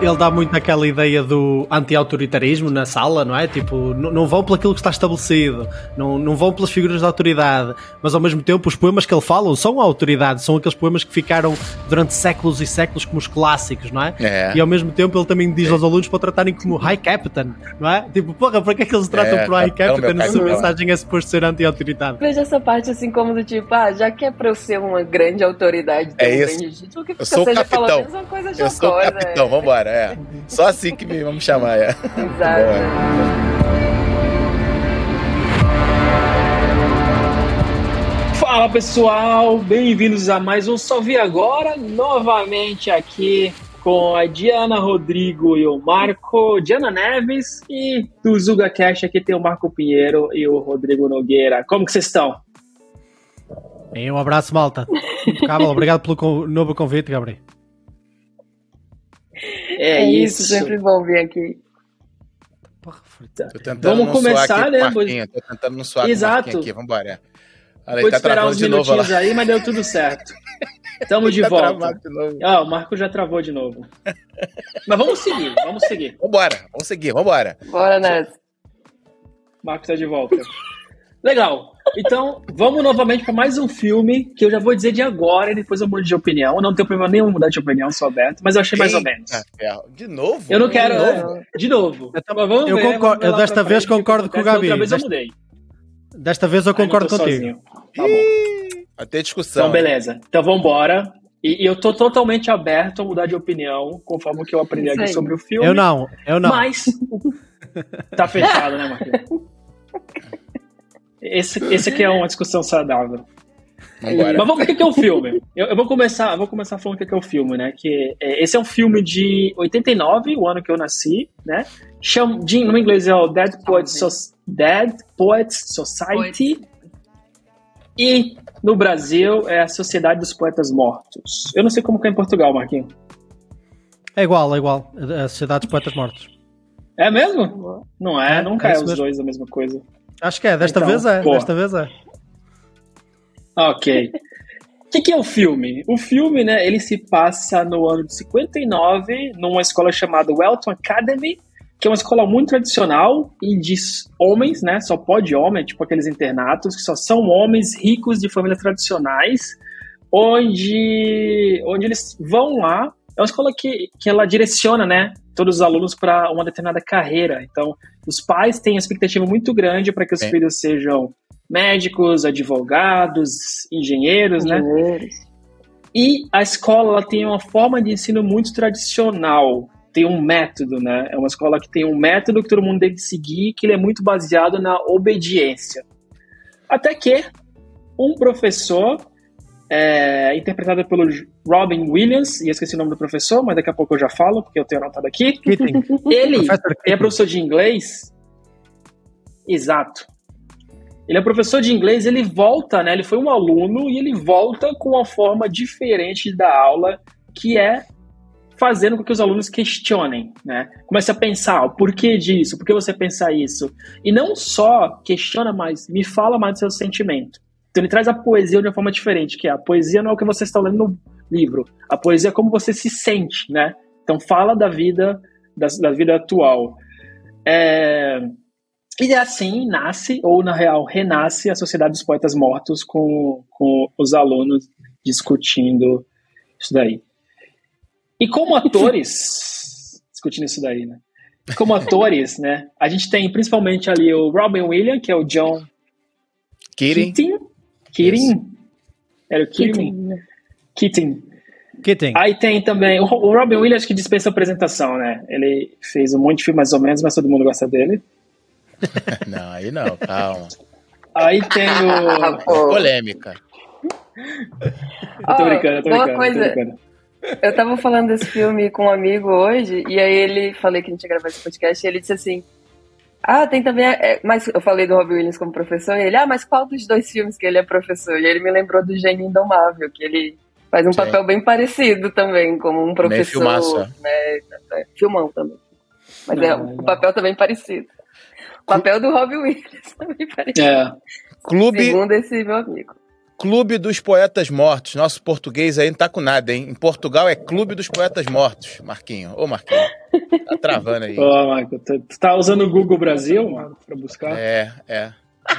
ele dá muito aquela ideia do anti-autoritarismo na sala, não é? Tipo, não vão pelo aquilo que está estabelecido, não, não vão pelas figuras de autoridade, mas ao mesmo tempo os poemas que ele fala são a autoridade, são aqueles poemas que ficaram durante séculos e séculos como os clássicos, não é? É. E ao mesmo tempo ele também diz aos alunos para tratarem como High Captain, não é? Tipo, porra, para que é que eles tratam É, por High capitão, Captain se a mensagem é suposto ser anti-autoridade? Veja essa parte assim como do tipo, ah, já que é pra eu ser uma grande autoridade, É um isso. grande título, que Eu sou o capitão. menos uma coisa Eu sou o capitão, é. Vambora, é. Só assim que me vamos chamar, é. Exato. Fala pessoal, bem-vindos a mais um Só Vi Agora, novamente aqui com a Diana Rodrigo e o Marco, Diana Neves e do Zuga Cash aqui tem o Marco Pinheiro e o Rodrigo Nogueira. Como que vocês estão? Um abraço, malta. Impecável, obrigado pelo novo convite, Gabriel. É, É isso, isso. sempre bom vir aqui. Porra, foi- Tô tentando Vamos não começar, suar aqui né, Marquinho, Tô tentando não suar Exato. aqui, vambora. Olha, Vou tá esperar uns de novo lá. minutinhos aí, mas deu tudo certo. Tamo de Tá volta. de novo. Ah, o Marco já travou de novo. Mas vamos seguir, vamos seguir. Vambora, vamos seguir, vambora. Bora nessa. O Marco tá de volta. Legal. Então, vamos novamente para mais um filme que eu já vou dizer de agora e depois eu mudo de opinião. Eu não tenho problema nenhum mudar de opinião, sou aberto, mas eu achei mais ou menos. Eita. De novo? Eu não quero. De novo? De novo. Eu vamos eu ver, concordo- eu desta vez frente concordo com o. Gabi. Outra vez eu Desta- mudei. Desta vez eu Ai, concordo tô contigo. sozinho. Tá bom. Vai ter discussão. Então, beleza. Então, vamos embora. E, e eu tô totalmente aberto a mudar de opinião, conforme o que eu aprendi aqui sobre o filme. Eu não, eu não. Mas. tá fechado, né, Marquinhos? Esse, esse aqui é uma discussão saudável. Vambora. Mas vamos ver o que que é o filme. Eu, eu vou começar, eu vou começar falando o que que é o filme, né? Que é, esse é um filme de 89, o ano que eu nasci, né? Chama, de, no inglês é o Dead Poets, So- Dead Poets Society. E no Brasil é a Sociedade dos Poetas Mortos. Eu não sei como que é em Portugal, Marquinhos. É igual, é igual. A Sociedade dos Poetas Mortos. É mesmo? Não é, É, nunca é é, os mesmo. dois a mesma coisa. Acho que é, desta Então, vez é. pô. Desta vez é. Ok. O que, que é o filme? O filme, né, ele se passa no ano de 59, numa escola chamada Welton Academy, que é uma escola muito tradicional e de homens, né, só pode homem, tipo aqueles internatos, que só são homens ricos de famílias tradicionais, onde, onde eles vão lá. É uma escola que, que ela direciona, né, todos os alunos para uma determinada carreira. Então, os pais têm uma expectativa muito grande para que os É. filhos sejam médicos, advogados, engenheiros, né? Engenheiros. E a escola tem uma forma de ensino muito tradicional, tem um método, né? É uma escola que tem um método que todo mundo deve seguir, que ele é muito baseado na obediência. Até que um professor, é, interpretado pelo Robin Williams, e eu esqueci o nome do professor, mas daqui a pouco eu já falo, porque eu tenho anotado aqui. Keating. Ele é professor de inglês. Exato. Ele é professor de inglês, ele volta, né? Ele foi um aluno e ele volta com uma forma diferente da aula, que é fazendo com que os alunos questionem, né? Comece a pensar, o porquê disso? Por que você pensa isso? E não só questiona, mas me fala mais do seu sentimento. Então ele traz a poesia de uma forma diferente, que é a poesia não é o que você está lendo no livro. A poesia é como você se sente, né? Então fala da vida, da, da vida atual. É, E assim nasce, ou na real renasce, a Sociedade dos Poetas Mortos com, com os alunos discutindo isso daí. E como atores, discutindo isso daí, né? Como atores, né? A gente tem principalmente ali o Robin Williams, que é o John Kirin. Keating. Keating? Era o Keating? Keating. Keating. Aí tem também o Robin Williams que dispensa apresentação, né? Ele fez um monte de filme mais ou menos, mas todo mundo gosta dele. Não, aí não, calma. Aí tem o. Polêmica. Eu tô Ó, brincando, eu tô boa brincando, tô coisa. brincando. Eu tava falando desse filme com um amigo hoje, e aí ele falei que a gente ia gravar esse podcast, e ele disse assim. Ah, tem também. É, mas eu falei do Robin Williams como professor, e ele, ah, mas qual dos dois filmes que ele é professor? E ele me lembrou do Gênio Indomável, que ele faz um Sim. papel bem parecido também, como um professor. é. né, é, filmão também. Mas é, Não, o não. papel também parecido. O papel do Robin Williams também parecido. É. Clube, Segundo esse meu amigo. Clube dos Poetas Mortos. Nosso português aí não tá com nada, hein? Em Portugal é Clube dos Poetas Mortos, Marquinho. Ô, Marquinho. Tá travando aí. Ô, Marco, tu, tu tá usando o Google Brasil, Marco, pra buscar? É, é.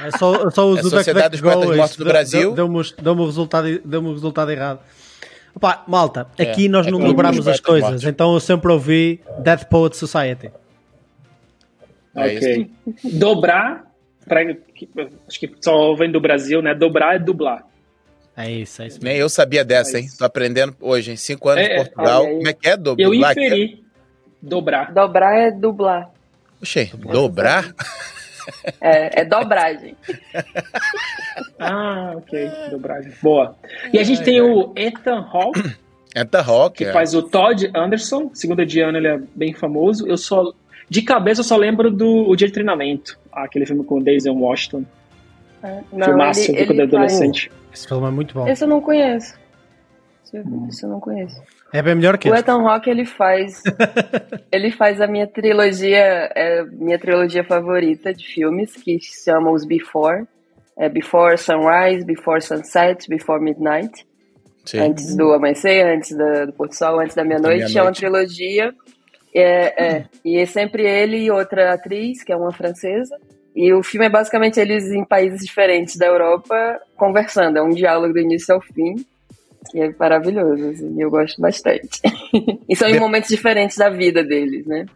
É só, eu só uso É o Sociedade dos Poetas Mortos do Brasil. deu- Deu-me o resultado, deu o resultado errado. Opa, malta, É, aqui nós é não Clube dobramos as coisas, Mortos. então eu sempre ouvi Dead Poet Society. É ok. Dobrar, pra, acho que só vem do Brasil, né? Dobrar é dublar. É isso, é isso. Nem eu sabia dessa, hein? Tô aprendendo hoje, em cinco anos É, em é, Portugal. Como é que é? Do, Eu inferi. Dobrar. Dobrar é dublar. Oxê, dobrar? É, é dobragem. Ah, ok. Dobragem. Boa. E a gente tem o Ethan Hawke, Enta Rock. que é. faz o Todd Anderson. Segunda de ano ele é bem famoso. Eu só. De cabeça eu só lembro do O Dia de Treinamento. aquele filme com o Denzel Washington. É, Não, Filmaço ele, ele adolescente. Esse filme é muito bom. Esse eu não conheço. Esse, esse eu não conheço. É bem melhor que O. Ethan Hawke ele faz ele faz a minha trilogia é, minha trilogia favorita de filmes que se chama os Before é Before Sunrise, Before Sunset, Before Midnight Sim. antes do amanhecer, antes da- do pôr do sol, antes da meia-noite. meia-noite. é uma trilogia. É, é, e é sempre ele e outra atriz, que é uma francesa. E o filme é basicamente eles em países diferentes da Europa conversando. É um diálogo do início ao fim. E é maravilhoso, assim, eu gosto bastante. e são em The- momentos diferentes da vida deles, né?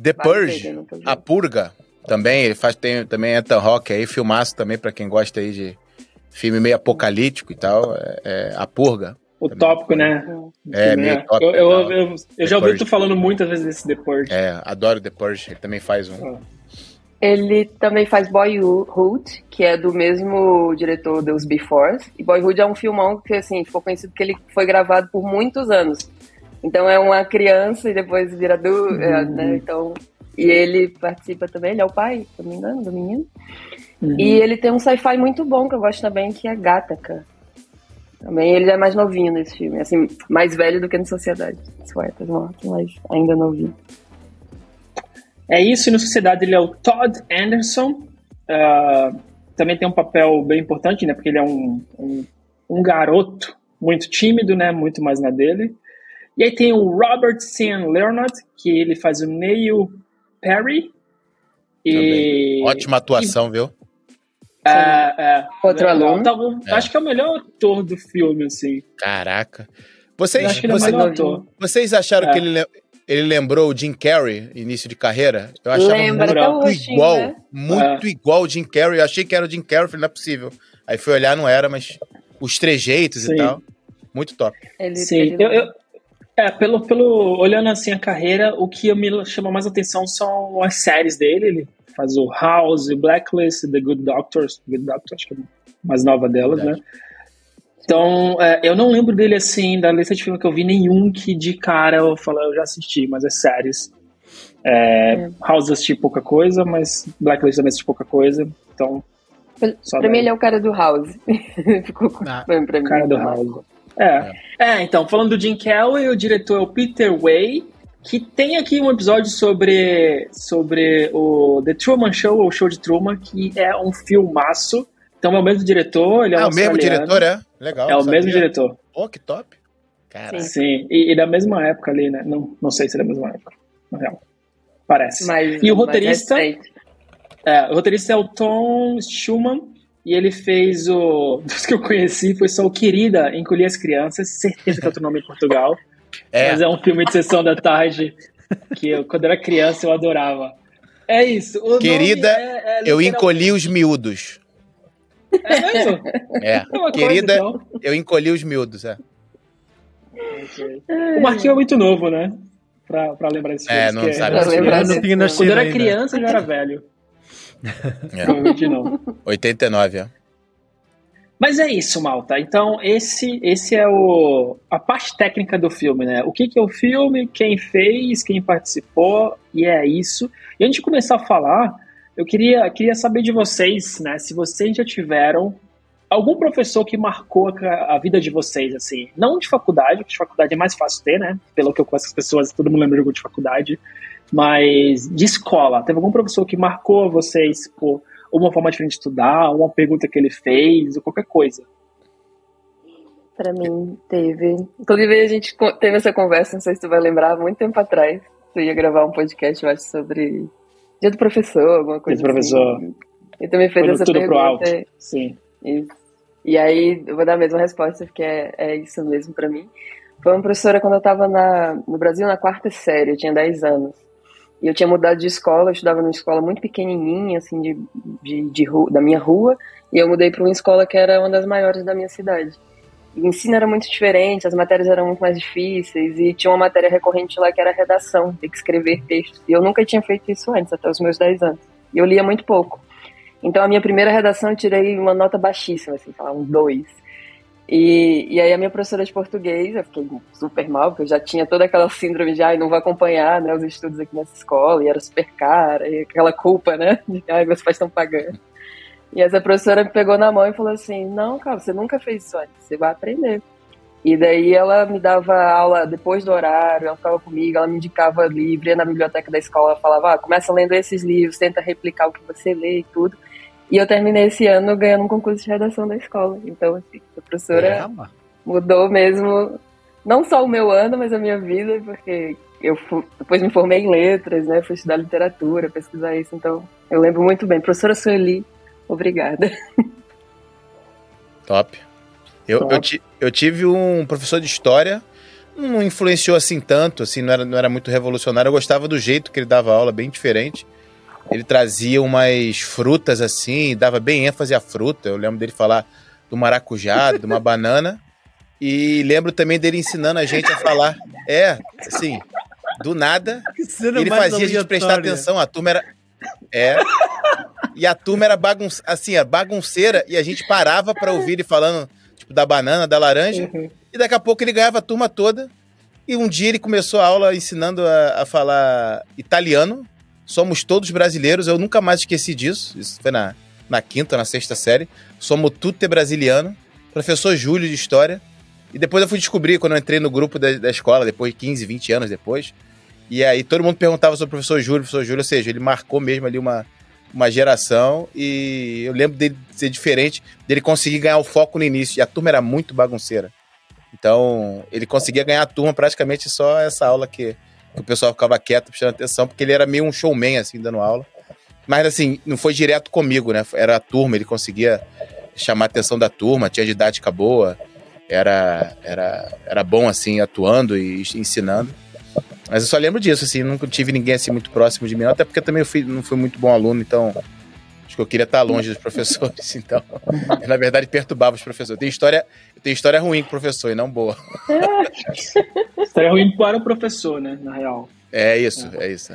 The Vale Purge, a Purga, também, ele faz, tem também Ethan Rock aí, filmaço também pra quem gosta aí de filme meio apocalíptico e tal, é, é A Purga. O Também. tópico, né? É, Filme, meio tópico Eu, eu, eu, eu já ouvi Purge. tu falando muitas vezes desse The Purge. É, adoro The Purge, ele também faz um. Ele também faz Boyhood, que é do mesmo diretor dos Befores. E Boyhood é um filmão que, assim, ficou conhecido que ele foi gravado por muitos anos. Então é uma criança e depois vira adulto, é, né? Então... E ele participa também, ele é o pai, se não me engano, do menino. Uhum. E ele tem um sci-fi muito bom que eu gosto também, que é Gattaca. Também ele é mais novinho nesse filme, assim, mais velho do que no Sociedade. dos Poetas Mortos, mas ainda novinho. É isso, e no Sociedade ele é o Todd Anderson. Ah, também tem um papel bem importante, né? Porque ele é um, um, um garoto muito tímido, né? Muito mais na dele. E aí tem o Robert Sean Leonard, que ele faz o Neil Perry. E, Ótima atuação, viu? É, é, Outro aluno. Então, É. Acho que é o melhor ator do filme, assim. Caraca. Vocês, acho que ele é vocês, melhor ator. vocês acharam É. que ele, le- ele lembrou o Jim Carrey, início de carreira? Eu achava Lembra muito até o muito rostinho, igual, né? muito igual o Jim Carrey. Eu achei que era o Jim Carrey, falei, não é possível. Aí fui olhar, não era, mas os trejeitos Sim. e tal, muito top. Ele, Sim, ele- eu, eu- é, pelo, pelo, olhando assim a carreira, o que me chama mais atenção são as séries dele. Ele faz o House, o Blacklist, The Good Doctors, Good Doctor, acho que é a mais nova delas, né? Então, é, eu não lembro dele assim, da lista de filmes que eu vi, nenhum que de cara eu falo, eu já assisti, mas é séries. É, House eu assisti pouca coisa, mas Blacklist também assisti pouca coisa, então, só Pra mim ele é o cara do House. Ficou com Ah, pra mim. cara do House. É. é, então, falando do Jim Kelly, o diretor é o Peter Way, que tem aqui um episódio sobre, sobre o The Truman Show, ou Show de Truman, que é um filmaço. Então é o mesmo diretor, ele é, É, o mesmo diretor, é? Legal. É o sabia. mesmo diretor. Pô, que top. Caraca. Sim, e, e da mesma época ali, né? Não, não sei se é da mesma época, na real. Parece. Mas, E o mais roteirista? É, o roteirista é o Tom Schumann, e ele fez o. Dos que eu conheci, foi só o Querida Encolher as Crianças, certeza que é outro nome em Portugal. É, Mas é um filme de sessão da tarde que eu, quando era criança, eu adorava. É isso. o nome Querida, é- é eu literal- encolhi os miúdos. É mesmo? É, É uma coisa, querida, então. eu encolhi os miúdos, é. O Marquinhos é muito novo, né? Pra, pra lembrar desse filme. É, não sabe. Pra lembrar Eu não tinha nascido Quando eu era ainda. criança, já era velho. É. Provavelmente não. 89, é. Mas é isso, malta. Então, esse, esse é o, a parte técnica do filme, né? O que, que é o filme, quem fez, quem participou, e é isso. E antes de começar a falar, eu queria, queria saber de vocês, né? Se vocês já tiveram algum professor que marcou a, a vida de vocês, assim. Não de faculdade, porque de faculdade é mais fácil ter, né? Pelo que eu conheço as pessoas, todo mundo lembra de de faculdade. Mas de escola, teve algum professor que marcou vocês por uma forma diferente de estudar, uma pergunta que ele fez, ou qualquer coisa? Pra mim, teve. Inclusive, a gente teve essa conversa, não sei se tu vai lembrar, muito tempo atrás. Tu ia gravar um podcast, eu acho, sobre Dia do Professor, alguma coisa Dia do assim. professor. E tu me fez Foi essa tudo pergunta. pro alto. Sim. Isso. E aí, eu vou dar a mesma resposta, porque é, é isso mesmo pra mim. Foi uma professora quando eu tava na, no Brasil na quarta série, eu tinha 10 anos. E eu tinha mudado de escola, eu estudava numa escola muito pequenininha, assim, de, de, de ru- da minha rua, e eu mudei para uma escola que era uma das maiores da minha cidade. Ensino era muito diferente, as matérias eram muito mais difíceis, e tinha uma matéria recorrente lá que era redação, ter que escrever textos. E eu nunca tinha feito isso antes, até os meus 10 anos. E eu lia muito pouco. Então a minha primeira redação eu tirei uma nota baixíssima, assim, lá, um 2. E, e aí a minha professora de português, eu fiquei super mal, porque eu já tinha toda aquela síndrome de, ai, não vou acompanhar né, os estudos aqui nessa escola, e era super cara, e aquela culpa, né, de, ai, meus pais estão pagando. E essa professora me pegou na mão e falou assim, não, cara, você nunca fez isso antes, você vai aprender. E daí ela me dava aula depois do horário, ela ficava comigo, ela me indicava livro, ia na biblioteca da escola, ela falava, ah, começa lendo esses livros, tenta replicar o que você lê e tudo. E eu terminei esse ano ganhando um concurso de redação da escola. Então, assim, a professora Caramba. mudou mesmo, não só o meu ano, mas a minha vida, porque eu depois me formei em letras, né? Fui estudar literatura, pesquisar isso. Então, eu lembro muito bem. Professora Sueli, obrigada. Top. Eu, Top. eu, ti- eu tive um professor de história, não influenciou assim tanto, assim, não era, não era muito revolucionário. Eu gostava do jeito que ele dava aula, bem diferente. Ele trazia umas frutas assim, dava bem ênfase à fruta. Eu lembro dele falar do maracujá, de uma banana. E lembro também dele ensinando a gente a falar. É, assim, do nada, ele fazia a gente prestar atenção, a turma era. É. E a turma era bagun... assim, é bagunceira, e a gente parava pra ouvir ele falando, tipo, da banana, da laranja, e daqui a pouco ele ganhava a turma toda. E um dia ele começou a aula ensinando a, a falar italiano. Somos todos brasileiros, eu nunca mais esqueci disso. Isso foi na, na quinta, na sexta série. Somos tutte brasiliano. Professor Júlio de História. E depois eu fui descobrir, quando eu entrei no grupo da, da escola, depois de 15, 20 anos depois. E aí todo mundo perguntava sobre o professor Júlio, professor Júlio, ou seja, ele marcou mesmo ali uma, uma geração. E eu lembro dele ser diferente, dele conseguir ganhar o foco no início. E a turma era muito bagunceira. Então, ele conseguia ganhar a turma praticamente só essa aula que, que o pessoal ficava quieto, prestando atenção, porque ele era meio um showman, assim, dando aula. Mas, assim, não foi direto comigo, né? Era a turma, ele conseguia chamar a atenção da turma, tinha didática boa, era, era, era bom, assim, atuando e ensinando. Mas eu só lembro disso, assim, nunca tive ninguém, assim, muito próximo de mim, até porque também eu fui, não fui muito bom aluno, então acho que eu queria estar longe dos professores, então, eu, na verdade, perturbava os professores. Tem história, tem história ruim com o professor e não boa. Estaria ruim para o professor, né, na real. É isso, é isso.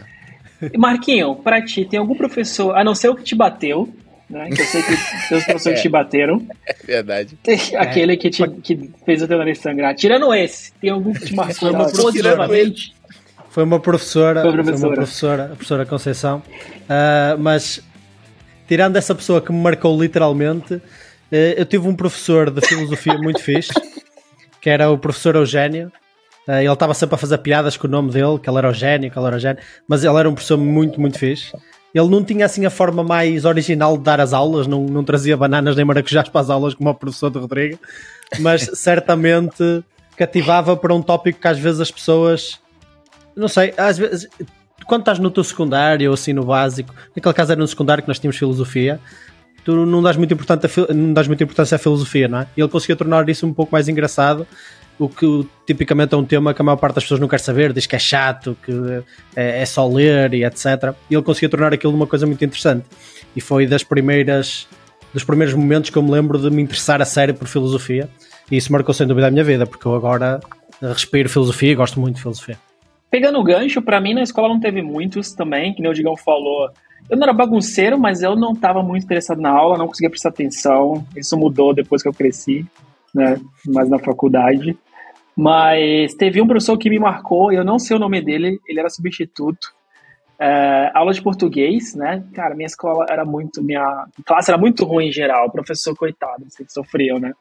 E Marquinho, pra ti, tem algum professor, a não ser o que te bateu, né? Que eu sei que seus professores É. te bateram. É verdade. Tem aquele que, te, que fez o teu nariz sangrar. Tirando esse, tem algum que te marcou Foi uma positivamente? Foi uma professora, Foi foi professora. uma professora, a professora Conceição. Ah, mas tirando essa pessoa que me marcou literalmente, eh, eu tive um professor de filosofia muito fixe, que era o professor Eugénio. Ah, ele estava sempre a fazer piadas com o nome dele, que ele era Eugénio, que ele era Eugénio, mas ele era um professor muito, muito fixe. Ele não tinha assim a forma mais original de dar as aulas, não, não trazia bananas nem maracujás para as aulas como o professor de Rodrigo, mas certamente cativava para um tópico que às vezes as pessoas não sei, às vezes, quando estás no teu secundário ou assim no básico, naquele caso era no secundário que nós tínhamos filosofia, tu não dás muito, importante a fil- não dás muita importância à filosofia, não é? E ele conseguia tornar isso um pouco mais engraçado, o que tipicamente é um tema que a maior parte das pessoas não quer saber, diz que é chato, que é, é só ler e etc. E ele conseguia tornar aquilo uma coisa muito interessante. E foi das primeiras dos primeiros momentos que eu me lembro de me interessar a sério por filosofia. E isso marcou sem dúvida a minha vida, porque eu agora respiro filosofia e gosto muito de filosofia. Pegando o gancho, pra mim na escola não teve muitos também, que nem o Digão falou. Eu não era bagunceiro, mas eu não estava muito interessado na aula, não conseguia prestar atenção. Isso mudou depois que eu cresci, né? Mais na faculdade. Mas teve um professor que me marcou, eu não sei o nome dele, ele era substituto. É, aula de português, né? Cara, minha escola era muito. Minha classe era muito ruim em geral, o professor, coitado, você sofreu, né?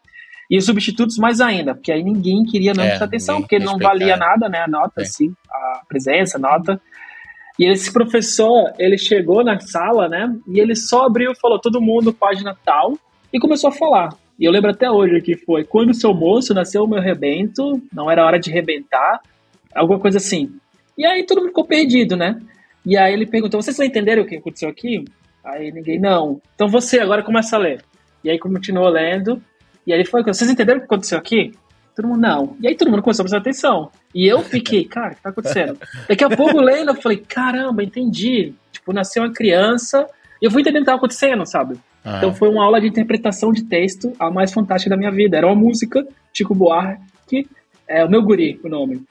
E os substitutos mais ainda, porque aí ninguém queria não É, prestar atenção, porque não valia nada, né? A nota, É. assim, a presença, a nota. E esse professor, ele chegou na sala, né? E ele só abriu falou: todo mundo, página tal, e começou a falar. E eu lembro até hoje que foi: quando seu moço nasceu o meu rebento, não era hora de rebentar, alguma coisa assim. E aí todo mundo ficou perdido, né? E aí ele perguntou: vocês não entenderam o que aconteceu aqui? Aí ninguém, não. Então você agora começa a ler. E aí continuou lendo. E aí ele falou: vocês entenderam o que aconteceu aqui? Todo mundo, não. E aí todo mundo começou a prestar atenção. E eu fiquei, cara, o que tá acontecendo? Daqui a pouco lendo, eu falei, caramba, entendi. Tipo, nasceu uma criança. E eu fui entendendo o que tava acontecendo, sabe? Ah. Então foi uma aula de interpretação de texto a mais fantástica da minha vida. Era uma música, Chico Buarque, é o meu guri, o nome.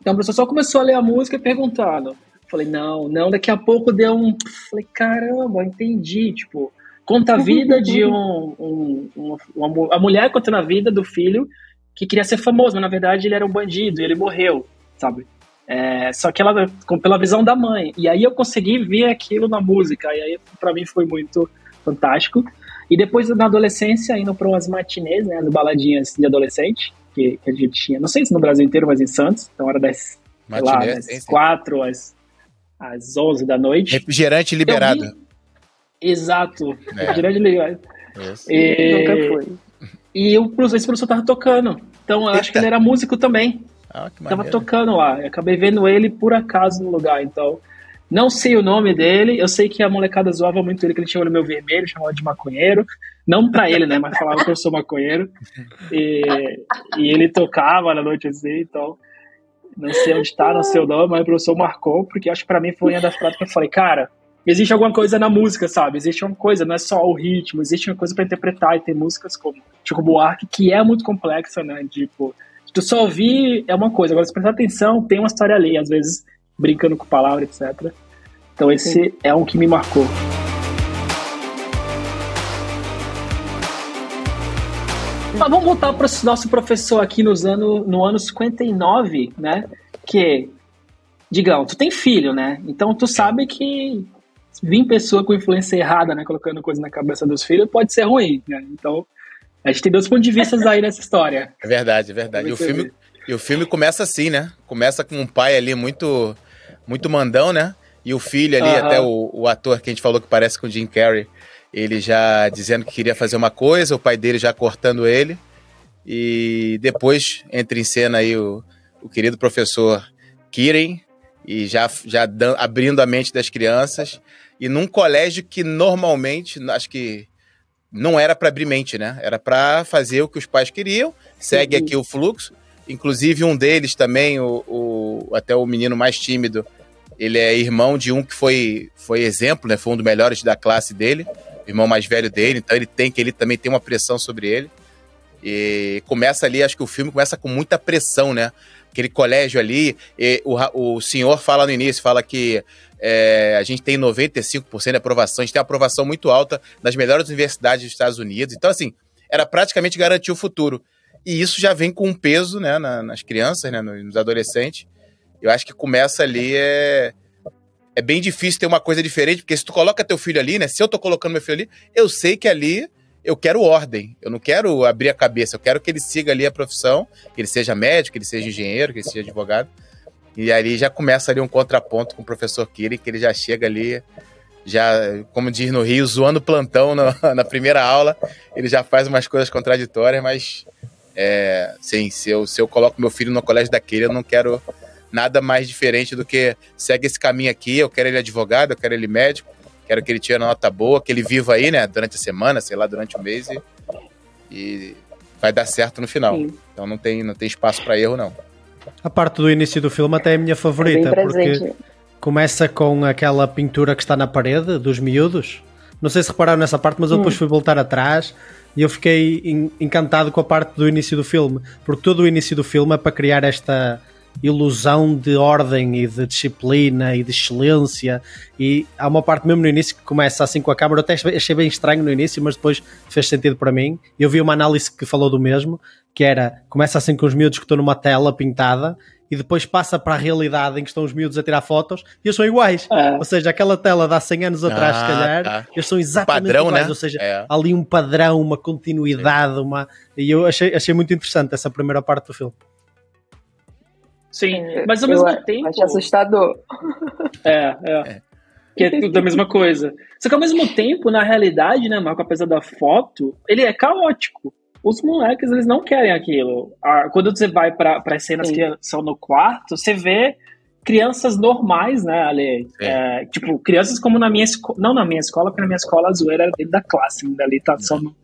Então o professor só começou a ler a música e perguntando. Falei, não, não, daqui a pouco deu um. Falei, caramba, entendi. Tipo, conta a vida de um, um, um uma, a mulher contando a vida do filho que queria ser famoso, mas na verdade ele era um bandido e ele morreu, sabe? É, só que ela, pela visão da mãe. E aí eu consegui ver aquilo na música, e aí para mim foi muito fantástico. E depois, na adolescência, indo para umas matinês, né, as baladinhas de adolescente, que, que, a gente tinha, não sei se no Brasil inteiro, mas em Santos, então era das, Matinê, lá, das quatro às, às 11 da noite. Refrigerante liberado. Vi... Exato, é. refrigerante liberado. E... Nunca foi. E o, esse professor tava tocando. Então eu Eita. acho que ele era músico também. Ah, que tava tocando lá. Eu acabei vendo ele por acaso no lugar. Então, não sei o nome dele. Eu sei que a molecada zoava muito ele, que ele tinha olho meu vermelho, chamava de maconheiro. Não pra ele, né? Mas falava que eu sou maconheiro. E, e ele tocava na noite assim, então. Não sei onde tá, não sei o nome, mas o professor marcou, porque acho que pra mim foi uma das práticas que eu falei, cara, existe alguma coisa na música, sabe? Existe uma coisa, não é só o ritmo, existe uma coisa para interpretar e tem músicas como Chico Buarque que é muito complexa, né? Tipo, tu só ouvir é uma coisa, agora se prestar atenção, tem uma história ali, às vezes brincando com palavras, etc. Então esse Sim. é um que me marcou. Mas vamos voltar para o nosso professor aqui nos anos, no ano 59, né? Que, digão, tu tem filho, né? Então tu sabe que vir pessoa com influência errada, né, colocando coisa na cabeça dos filhos, pode ser ruim, né? Então, a gente tem dois pontos de vista aí nessa história. É verdade, é verdade. E o, filme, e o filme começa assim, né? Começa com um pai ali muito, muito mandão, né? E o filho ali, até o, o ator que a gente falou que parece com o Jim Carrey, ele já dizendo que queria fazer uma coisa, o pai dele já cortando ele. E depois entra em cena aí o, o querido professor Kiren, e já, já abrindo a mente das crianças e num colégio que normalmente, acho que não era para abrir mente, né? Era para fazer o que os pais queriam, segue aqui o fluxo. Inclusive, um deles também, o, o, até o menino mais tímido, ele é irmão de um que foi, foi exemplo, né? Foi um dos melhores da classe dele, irmão mais velho dele, então ele tem que ele também tem uma pressão sobre ele. E começa ali, acho que o filme começa com muita pressão, né? Aquele colégio ali, o, o senhor fala no início, fala que é, a gente tem 95% de aprovação, a gente tem aprovação muito alta nas melhores universidades dos Estados Unidos. Então, assim, era praticamente garantir o futuro. E isso já vem com um peso né, na, nas crianças, né, nos adolescentes. Eu acho que começa ali é. É bem difícil ter uma coisa diferente, porque se tu coloca teu filho ali, né? Se eu tô colocando meu filho ali, eu sei que ali eu quero ordem. Eu não quero abrir a cabeça. Eu quero que ele siga ali a profissão, que ele seja médico, que ele seja engenheiro, que ele seja advogado. E ali já começa ali um contraponto com o professor Kiri, que ele já chega ali, já, como diz no Rio, zoando plantão no, na primeira aula. Ele já faz umas coisas contraditórias, mas é, sim, se eu, se eu coloco meu filho no colégio daquele, eu não quero nada mais diferente do que segue esse caminho aqui, eu quero ele advogado, eu quero ele médico, quero que ele tire uma nota boa, que ele viva aí, né, durante a semana, sei lá, durante o mês e, e vai dar certo no final. Sim. Então não tem, não tem espaço para erro, não. A parte do início do filme até é a minha favorita, é porque começa com aquela pintura que está na parede dos miúdos. Não sei se repararam nessa parte, mas eu depois hum. fui voltar atrás e eu fiquei encantado com a parte do início do filme, porque todo o início do filme é para criar esta ilusão de ordem e de disciplina e de excelência. E há uma parte mesmo no início que começa assim com a câmera. Eu até achei bem estranho no início, mas depois fez sentido para mim. Eu vi uma análise que falou do mesmo, que era começa assim com os miúdos que estão numa tela pintada e depois passa para a realidade em que estão os miúdos a tirar fotos e eles são iguais. É. Ou seja, aquela tela de há 100 anos atrás, ah, se calhar, tá. eles são exatamente padrão, iguais. Né? Ou seja, é. ali um padrão, uma continuidade, Sim. uma. E eu achei, achei muito interessante essa primeira parte do filme. Sim, mas ao mesmo eu, tempo. Acho assustador. É, é, é. que é tudo a mesma coisa. Só que ao mesmo tempo, na realidade, né, Marco, apesar da foto, ele é caótico. Os moleques, eles não querem aquilo. Quando você vai para as cenas Sim. que são no quarto, você vê crianças normais, né, ali. É. É, tipo, crianças como na minha escola. Não na minha escola, porque na minha escola a zoeira era dentro da classe, ainda ali tá só no.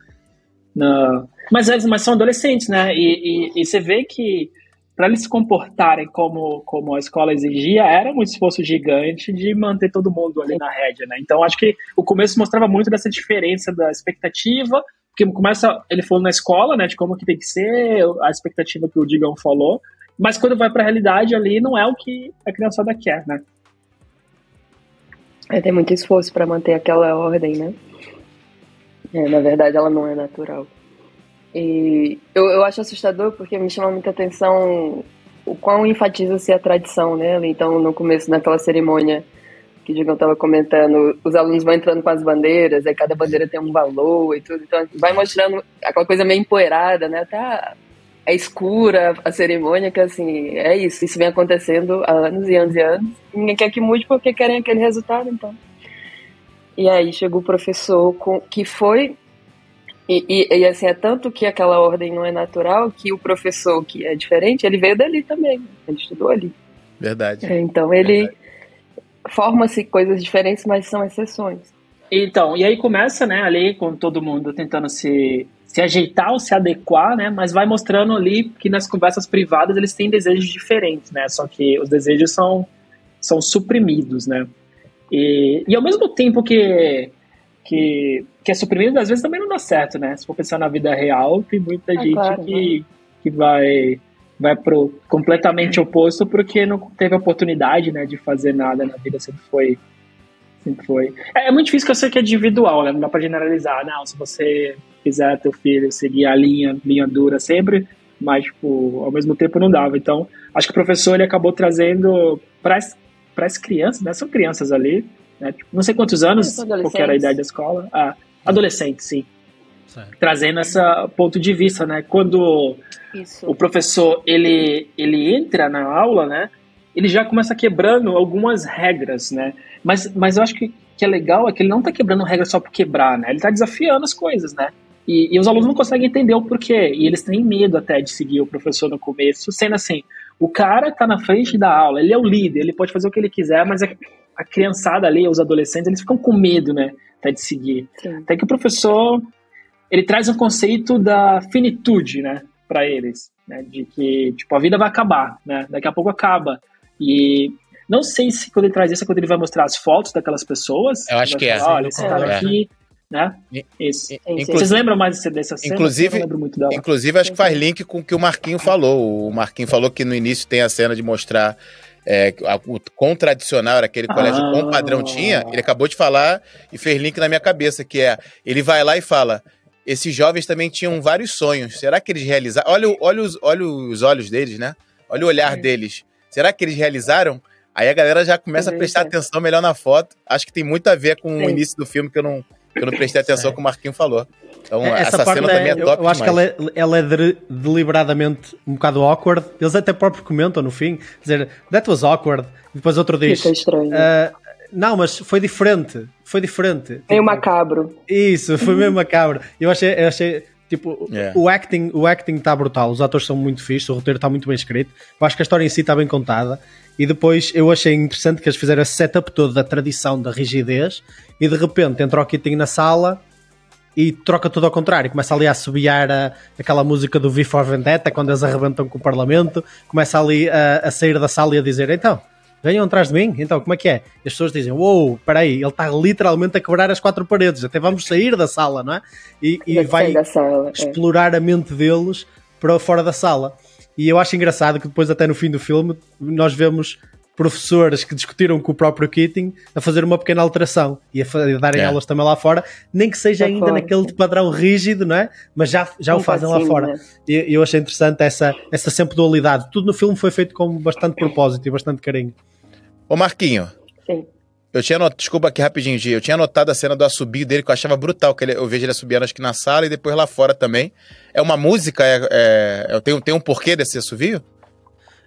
no... Mas, mas são adolescentes, né? E, e, e você vê que para eles se comportarem como, como a escola exigia, era um esforço gigante de manter todo mundo ali na rédea, né? Então acho que o começo mostrava muito dessa diferença da expectativa, porque começa, ele falou na escola, né, de como que tem que ser, a expectativa que o Digão falou, mas quando vai para a realidade ali não é o que a criançada quer, né? É, tem muito esforço para manter aquela ordem, né? É, na verdade, ela não é natural. E eu, eu acho assustador porque me chama muita atenção o quão enfatiza-se a tradição, né? Então, no começo daquela cerimônia que o Digão estava comentando, os alunos vão entrando com as bandeiras, aí cada bandeira tem um valor e tudo. Então, vai mostrando aquela coisa meio empoeirada, né? Até é escura a cerimônia, que assim, é isso. Isso vem acontecendo há anos e anos e anos. Ninguém quer que mude porque querem aquele resultado, então. E aí chegou o professor com, que foi e, e, e, assim, é tanto que aquela ordem não é natural que o professor que é diferente, ele veio dali também. Ele estudou ali. Verdade. É, então ele forma-se coisas diferentes, mas são exceções. Então, e aí começa, né, ali com todo mundo tentando se, se ajeitar ou se adequar, né, mas vai mostrando ali que nas conversas privadas eles têm desejos diferentes, né, só que os desejos são, são suprimidos, né. E, e ao mesmo tempo que que, que é suprimido, às vezes também não dá certo, né? Se for pensar na vida real, tem muita é gente claro, que, que vai vai pro completamente oposto porque não teve oportunidade, né, de fazer nada na vida, sempre foi sempre foi. É, é muito difícil que eu sei que é individual, né? Não dá para generalizar, não, se você quiser teu filho seguir a linha, linha dura sempre, mas tipo, ao mesmo tempo não dava. Então, acho que o professor ele acabou trazendo para as crianças, né? São crianças ali, né? Tipo, não sei quantos anos, qual era a idade da escola. Ah, adolescente, sim. Certo. Trazendo esse ponto de vista, né? Quando Isso. o professor ele, ele entra na aula, né? Ele já começa quebrando algumas regras, né? Mas, mas eu acho que, que é legal é que ele não está quebrando regras só por quebrar, né? Ele está desafiando as coisas, né? E, e, os alunos não conseguem entender o porquê. E eles têm medo até de seguir o professor no começo, sendo assim, o cara está na frente da aula, ele é o líder, ele pode fazer o que ele quiser, mas é a criançada ali, os adolescentes, eles ficam com medo, né, até de seguir. Sim. Até que o professor, ele traz um conceito da finitude, né, para eles, né, de que, tipo, a vida vai acabar, né, daqui a pouco acaba. E não sei se quando ele traz isso é quando ele vai mostrar as fotos daquelas pessoas. Eu acho que é. Falar, é. Olha, esse cara é. aqui, né? Isso. Vocês lembram mais dessa cena? Inclusive, inclusive acho que faz link com o que o Marquinho falou. O Marquinho falou que no início tem a cena de mostrar é, o quão tradicional era aquele colégio, ah. quão padrão tinha, ele acabou de falar e fez link na minha cabeça, que é, ele vai lá e fala, esses jovens também tinham vários sonhos, será que eles realizaram? Olha, olha, os, olha os olhos deles, né? Olha o olhar é. deles. Será que eles realizaram? Aí a galera já começa a prestar atenção melhor na foto. Acho que tem muito a ver com Sim. o início do filme que eu não, que eu não prestei atenção que o Marquinho falou. Então, é, essa, essa cena é, também é top. Eu, eu acho que ela é, ela é de, deliberadamente um bocado awkward. Eles até próprio comentam no fim, dizer, that was awkward. E depois outro diz. Fica estranho. Uh, não, mas foi diferente. Foi diferente. Meio tipo, macabro. Isso, foi meio macabro. Eu achei, eu achei Tipo, yeah. o acting o acting está brutal, os atores são muito fixos, o roteiro está muito bem escrito. Eu acho que a história em si está bem contada. E depois eu achei interessante que eles fizeram esse setup todo da tradição, da rigidez, e de repente entra o Keating na sala e troca tudo ao contrário. Começa ali a assobiar a, aquela música do V for Vendetta quando eles arrebentam com o Parlamento. Começa ali a, a sair da sala e a dizer: Então, venham atrás de mim? Então, como é que é? E as pessoas dizem: Uou, wow, peraí, ele está literalmente a quebrar as quatro paredes. Até vamos sair da sala, não é? E, e vai sala, é. explorar é. a mente deles para fora da sala. E eu acho engraçado que depois, até no fim do filme, nós vemos professores que discutiram com o próprio Keating a fazer uma pequena alteração e a, a darem yeah. aulas também lá fora, nem que seja ainda naquele padrão rígido, não é? Mas já, já o fazem lá fora. Né? E eu achei interessante essa, essa sempre dualidade. Tudo no filme foi feito com bastante propósito e bastante carinho. Ô Marquinho. Sim. Eu tinha notado, desculpa aqui rapidinho, Gi, eu tinha notado a cena do assobio dele que eu achava brutal, que ele, eu vejo ele assobiando acho que na sala e depois lá fora também. É uma música? É, é, é tem, tem um porquê desse assobio?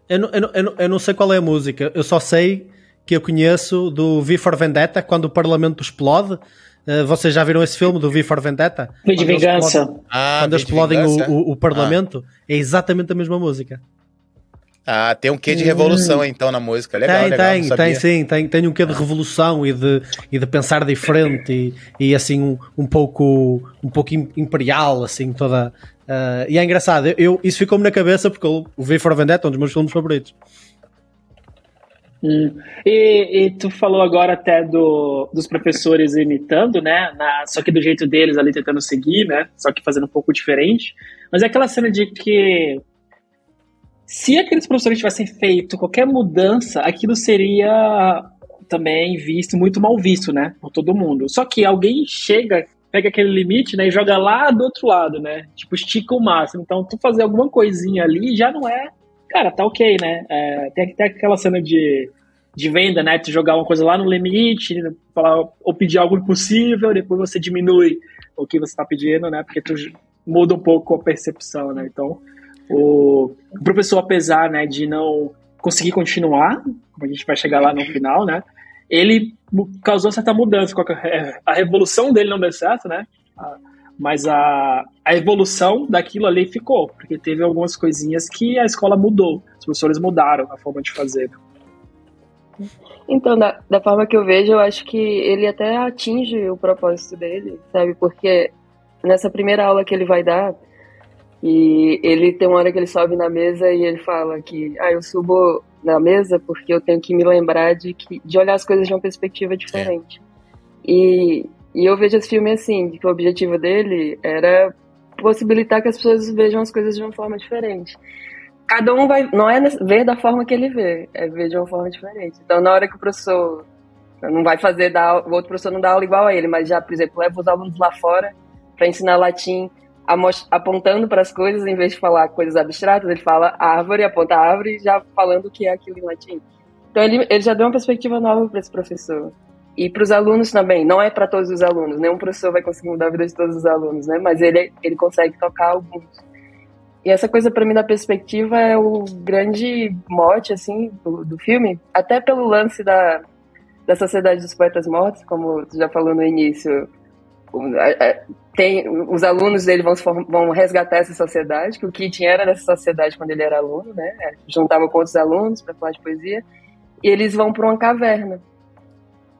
Eu não, eu, não, eu, não, eu não sei qual é a música, eu só sei que eu conheço do V for Vendetta, quando o Parlamento explode. Uh, vocês já viram esse filme do V for Vendetta? V de Vingança. Explodem, Ah, quando explodem o, o- o Parlamento, é exatamente a mesma música. Ah, tem um quê de revolução então na música. Legal, tem, legal. tem, tem sim, tem, tem um quê de revolução e de, e de pensar diferente e, e assim um, um pouco um pouco im- imperial, assim, toda. Ah, e é engraçado, eu, isso ficou-me na cabeça porque o V for Vendetta é um dos meus filmes favoritos. Hum. E, e tu falou agora até do, dos professores imitando, né? Na- só que do jeito deles ali tentando seguir, né? Só que fazendo um pouco diferente. Mas é aquela cena de que se aqueles professores tivessem feito qualquer mudança, aquilo seria também visto, muito mal visto, né? Por todo mundo. Só que alguém chega, pega aquele limite, né? E joga lá do outro lado, né? Tipo, estica o máximo. Então, tu fazer alguma coisinha ali já não é cara, tá ok, né? É, tem até aquela cena de, de venda, né? Tu jogar uma coisa lá no limite, falar, ou pedir algo impossível, depois você diminui o que você tá pedindo, né? Porque tu muda um pouco a percepção, né? Então, o, o professor, apesar né, de não conseguir continuar, como a gente vai chegar lá no final, né? Ele causou certa mudança. A, é, a revolução dele não deu certo, né? Mas a, a evolução daquilo ali ficou, porque teve algumas coisinhas que a escola mudou, os professores mudaram a forma de fazer. Então, da, da forma que eu vejo, eu acho que ele até atinge o propósito dele, sabe? Porque nessa primeira aula que ele vai dar, e ele tem uma hora que ele sobe na mesa e ele fala que, ah, eu subo na mesa porque eu tenho que me lembrar de, que, de olhar as coisas de uma perspectiva diferente. E, e eu vejo esse filme assim, que o objetivo dele era possibilitar que as pessoas vejam as coisas de uma forma diferente cada um vai. Não é ver da forma que ele vê, é ver de uma forma diferente. Então, na hora que o professor não vai fazer, dar, o outro professor não dá aula igual a ele, mas já, por exemplo, leva os alunos lá fora para ensinar latim, apontando para as coisas, em vez de falar coisas abstratas, ele fala árvore, aponta a árvore, já falando o que é aquilo em latim. Então, ele, ele já deu uma perspectiva nova para esse professor. E para os alunos também, não é para todos os alunos, nenhum professor vai conseguir mudar a vida de todos os alunos, né? Mas ele, ele consegue tocar alguns. E essa coisa para mim da perspectiva é o grande mote assim do, do, filme, até pelo lance da, da Sociedade dos Poetas Mortos, como tu já falou no início. Tem, os alunos dele vão, vão resgatar essa sociedade, que o Keating era dessa sociedade quando ele era aluno, né? Juntava com outros alunos para falar de poesia, e eles vão para uma caverna.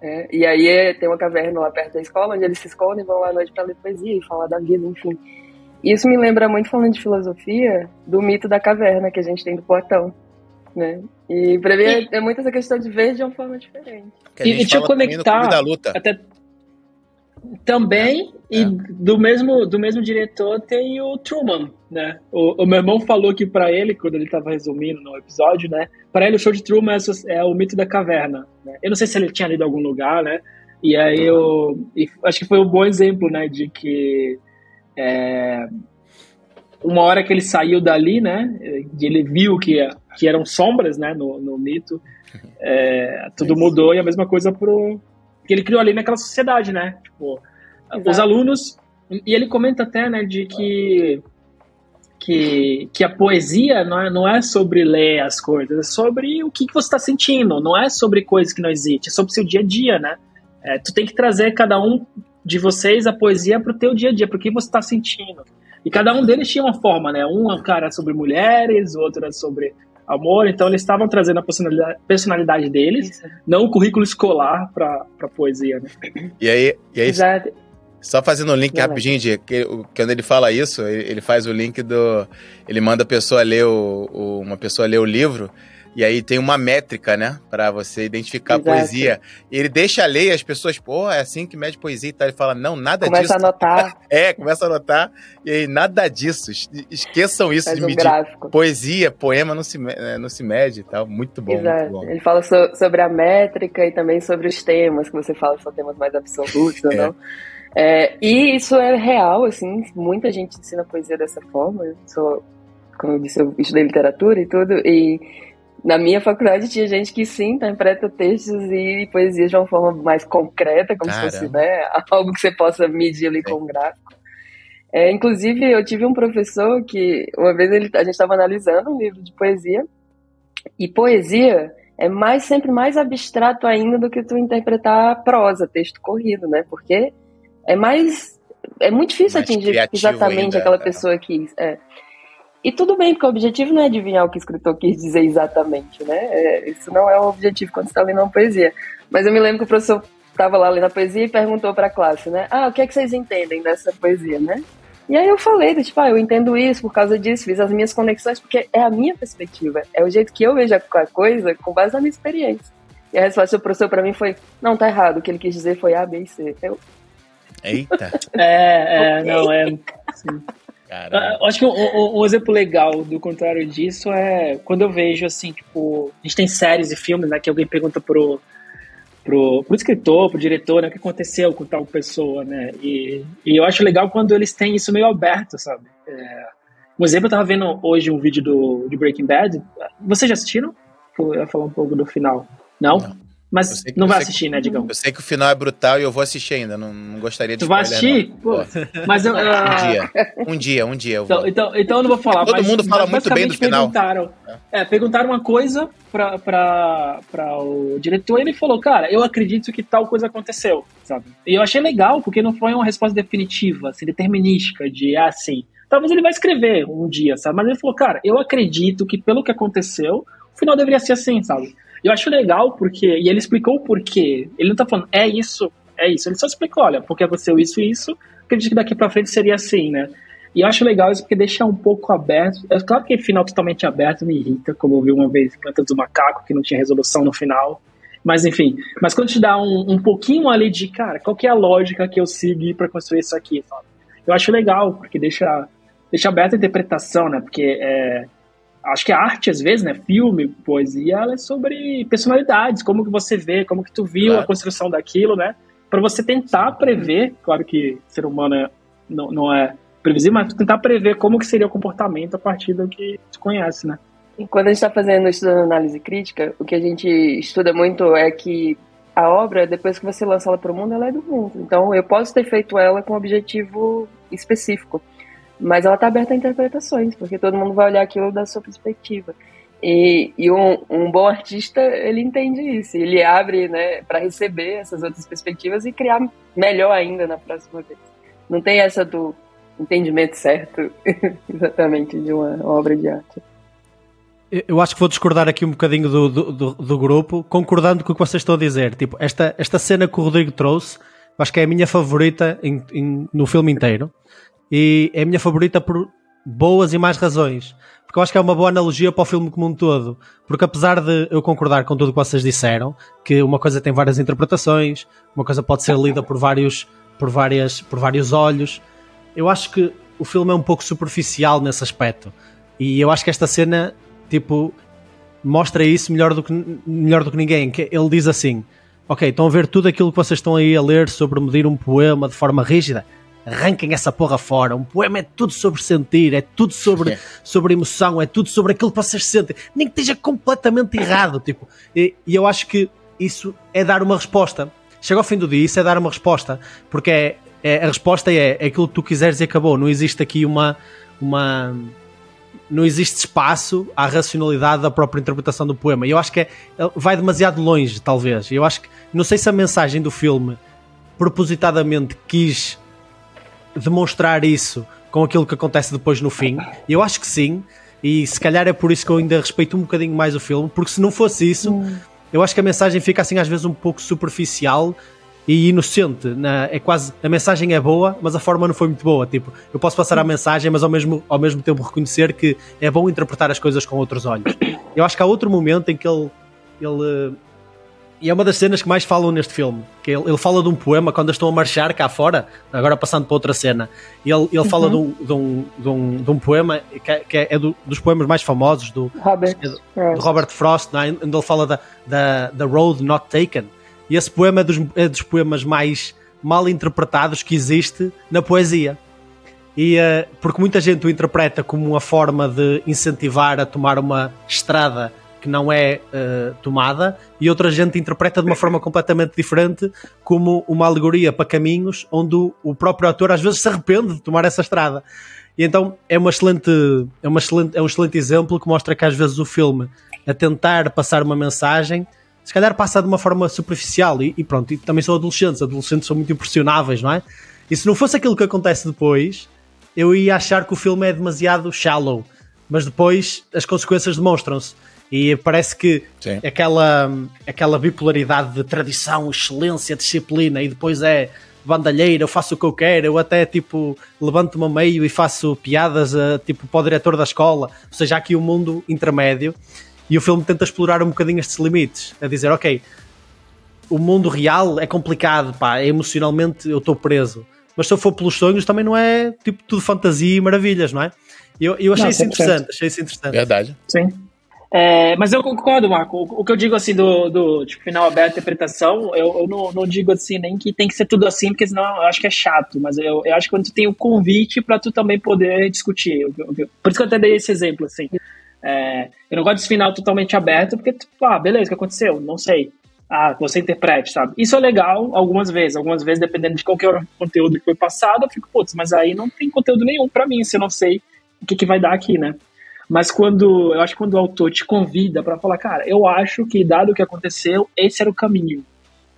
Né? E aí tem uma caverna lá perto da escola, onde eles se escondem e vão lá à noite para ler poesia e falar da vida, enfim. Isso me lembra muito, falando de filosofia, do mito da caverna que a gente tem do Platão, né? E pra mim é, é muito essa questão de ver de uma forma diferente. E, e deixa eu conectar da luta. até também é. e do mesmo do mesmo diretor tem o Truman, né? O, o meu irmão falou que para ele quando ele estava resumindo no episódio, né? Para ele o show de Truman é, é, o mito da caverna. Né? Eu não sei se ele tinha lido em algum lugar, né? E aí eu e acho que foi um bom exemplo, né? De que é, uma hora que ele saiu dali, né, ele viu que, que eram sombras, né, no, no mito, é, tudo mudou e a mesma coisa pro que ele criou ali naquela sociedade, né, tipo, Exato. os alunos e ele comenta até, né, de que que, que a poesia não é, não é sobre ler as coisas, é sobre o que, que você está sentindo, não é sobre coisas que não existem, é sobre o seu dia a dia, né, é, tu tem que trazer cada um de vocês a poesia para o teu dia a dia, para o que você está sentindo. E cada um deles tinha uma forma, né? Um cara sobre mulheres, outro era sobre amor, então eles estavam trazendo a personalidade, personalidade deles, Isso. não o currículo escolar para a poesia, né? E aí, e aí Exato. só fazendo um link Não rapidinho, de que, quando ele fala isso, ele, ele, faz o link do. Ele manda a pessoa ler o, o, uma pessoa ler o livro. E aí tem uma métrica, né? Pra você identificar Exato. a poesia. Ele deixa ler e as pessoas, pô, é assim que mede poesia e tal. Ele fala, não, nada começa disso. Começa a anotar. É, começa a anotar. E aí, nada disso. Esqueçam isso Faz de um medir. Gráfico. Poesia, poema não se, não se mede e tal. Muito bom, Exato. muito bom. Ele fala so, sobre a métrica e também sobre os temas, que você fala que são temas mais absolutos ou É. não. É, e isso é real, assim, muita gente ensina poesia dessa forma. Eu sou, como eu disse, eu estudei literatura e tudo, e na minha faculdade tinha gente que sim, interpreta textos e poesia de uma forma mais concreta, como Caramba. se fosse né, algo que você possa medir ali com um gráfico. É, inclusive, eu tive um professor que, uma vez ele, a gente estava analisando um livro de poesia, e poesia é mais sempre mais abstrato ainda do que tu interpretar prosa, texto corrido, né? Porque é mais é muito difícil Mais atingir exatamente ainda, aquela né? pessoa quis. É. E tudo bem, porque o objetivo não é adivinhar o que o escritor quis dizer exatamente, né? É, isso não é o objetivo quando você está lendo uma poesia. Mas eu me lembro que o professor estava lá lendo a poesia e perguntou para a classe, né? Ah, o que é que vocês entendem dessa poesia, né? E aí eu falei, tipo, ah, eu entendo isso por causa disso, fiz as minhas conexões, porque é a minha perspectiva, é o jeito que eu vejo a coisa com base na minha experiência. E a resposta do professor para mim foi, não, tá errado, o que ele quis dizer foi A, B e C. Eu, Eita, É, é, não, é. sim. Caralho. Ah, Acho que um, um- um exemplo legal do contrário disso é quando eu vejo, assim, tipo, a gente tem séries e filmes, né, que alguém pergunta pro, pro, pro escritor, pro diretor, né, o que aconteceu com tal pessoa, né, e, e eu acho legal quando eles têm isso meio aberto, sabe? É, um exemplo, eu tava vendo hoje um vídeo do, de Breaking Bad, vocês já assistiram? Eu ia falar um pouco do final. Não? Não. Mas que- não vai sei que- assistir, né, Digão? Eu sei que o final é brutal e eu vou assistir ainda. Não, não gostaria de Tu vai assistir? Pô, mas eu, Um ah, dia. Um dia, um dia eu vou. Então, então, então eu não vou falar. Todo mas- mundo fala muito bem do final. Perguntaram, é, perguntaram uma coisa pra, pra, pra o diretor e ele falou, cara, eu acredito que tal coisa aconteceu, sabe? E eu achei legal, porque não foi uma resposta definitiva, assim, determinística, de, ah, sim. Talvez ele vai escrever um dia, sabe? Mas ele falou, cara, eu acredito que pelo que aconteceu, o final deveria ser assim, sabe? Eu acho legal porque. E ele explicou o porquê. Ele não tá falando, é isso, é isso. Ele só explicou, olha, porque aconteceu isso e isso, acredito que daqui pra frente seria assim, né? E eu acho legal isso porque deixa um pouco aberto. É claro que final totalmente aberto me irrita, como eu vi uma vez em Planta do Macaco, que não tinha resolução no final. Mas enfim, mas quando te dá um, um pouquinho ali de, cara, qual que é a lógica que eu segui pra construir isso aqui? Eu acho legal, porque deixa, deixa aberta a interpretação, né? Porque é, acho que a arte, às vezes, né? Filme, poesia, ela é sobre personalidades, como que você vê, como que tu viu Claro. a construção daquilo, né? Pra você tentar prever, claro que ser humano é, não, não é previsível, mas tentar prever como que seria o comportamento a partir do que tu conhece, né? E quando a gente está fazendo estudando análise crítica, o que a gente estuda muito é que a obra, depois que você lança ela para o mundo, ela é do mundo. Então, eu posso ter feito ela com um objetivo específico, mas ela está aberta a interpretações, porque todo mundo vai olhar aquilo da sua perspectiva. E, e um, um bom artista, ele entende isso, ele abre né, para receber essas outras perspectivas e criar melhor ainda na próxima vez. Não tem essa do entendimento certo, exatamente, de uma obra de arte. Eu- acho que vou discordar aqui um bocadinho do, do, do- do grupo, concordando com o que vocês estão a dizer. Tipo, esta, esta cena que o Rodrigo trouxe, acho que é a minha favorita em- em- no filme inteiro. E é a minha favorita por boas e mais razões. Porque eu acho que é uma boa analogia para o filme como um todo. Porque apesar de eu concordar com tudo o que vocês disseram, que uma coisa tem várias interpretações, uma coisa pode ser lida por vários, por várias, por vários olhos, eu acho que o filme é um pouco superficial nesse aspecto. E eu acho que esta cena, tipo, mostra isso melhor do que, melhor do que ninguém. Que ele diz assim: Ok, estão a ver tudo aquilo que vocês estão aí a ler sobre medir um poema de forma rígida? Arranquem essa porra fora. Um poema é tudo sobre sentir, é tudo sobre, sobre emoção, é tudo sobre aquilo que vocês sentem. Nem que esteja completamente errado. Tipo, e, e eu acho que isso é dar uma resposta. Chega ao fim do dia, isso é dar uma resposta. Porque é, é- a resposta é, é aquilo que tu quiseres e acabou. Não existe aqui uma. uma não existe espaço à racionalidade da própria interpretação do poema. E eu acho que é, vai demasiado longe, talvez. Eu acho que não sei se a mensagem do filme propositadamente quis demonstrar isso com aquilo que acontece depois no fim. Eu acho que sim. E se calhar é por isso que eu ainda respeito um bocadinho mais o filme, porque se não fosse isso, eu acho que a mensagem fica assim às vezes um pouco superficial e inocente. Na, é quase a mensagem é boa, mas a forma não foi muito boa. Tipo, eu posso passar a mensagem, mas ao mesmo, ao mesmo tempo reconhecer que é bom interpretar as coisas com outros olhos. Eu acho que há outro momento em que ele, ele e é uma das cenas que mais falam neste filme. Que ele, ele fala de um poema quando estão a marchar cá fora, agora passando para outra cena. Ele, ele fala de um, de, um, de, um, de um poema que é, que é do- dos poemas mais famosos do, Robert. do Robert Frost, é? onde ele fala da, da, da Road Not Taken. E esse poema é dos, é dos poemas mais mal interpretados que existe na poesia. E, eh, porque muita gente o interpreta como uma forma de incentivar a tomar uma estrada que não é eh, tomada, e outra gente interpreta de uma forma completamente diferente, como uma alegoria para caminhos onde o, o próprio ator às vezes se arrepende de tomar essa estrada. E então é, uma excelente, é, uma excelente, é um excelente exemplo que mostra que às vezes o filme a tentar passar uma mensagem, se calhar passa de uma forma superficial e, e pronto, e também são adolescentes, adolescentes são muito impressionáveis, não é? E se não fosse aquilo que acontece depois, eu ia achar que o filme é demasiado shallow, mas depois as consequências demonstram-se. E parece que aquela, aquela bipolaridade de tradição, excelência, disciplina, e depois é bandalheira, eu faço o que eu quero, eu até tipo levanto-me a meio e faço piadas a, tipo para o diretor da escola, ou seja, há aqui um mundo intermédio e o filme tenta explorar um bocadinho estes limites, a dizer, ok, o mundo real é complicado, pá, emocionalmente eu estou preso, mas se eu for pelos sonhos também não é tipo tudo fantasia e maravilhas, não é? Eu, eu achei não, isso interessante, achei isso interessante. Verdade. Sim. É, mas eu concordo, Marco. O, o, que eu digo assim do, do tipo, final aberto, interpretação, eu, eu não, não, digo assim nem que tem que ser tudo assim, porque senão eu acho que é chato. Mas eu, eu acho que quando tu tem o convite para tu também poder discutir. Eu, eu, por isso que eu até dei esse exemplo, assim. É, eu não gosto desse final totalmente aberto, porque, tipo, ah, beleza, o que aconteceu? Não sei. Ah, você interprete, sabe? Isso é legal algumas vezes. Algumas vezes, dependendo de qualquer conteúdo que foi passado, eu fico, putz, mas aí não tem conteúdo nenhum para mim, se eu não sei o que, que vai dar aqui, né? Mas quando eu acho que quando o autor te convida para falar, cara, eu acho que dado o que aconteceu, esse era o caminho.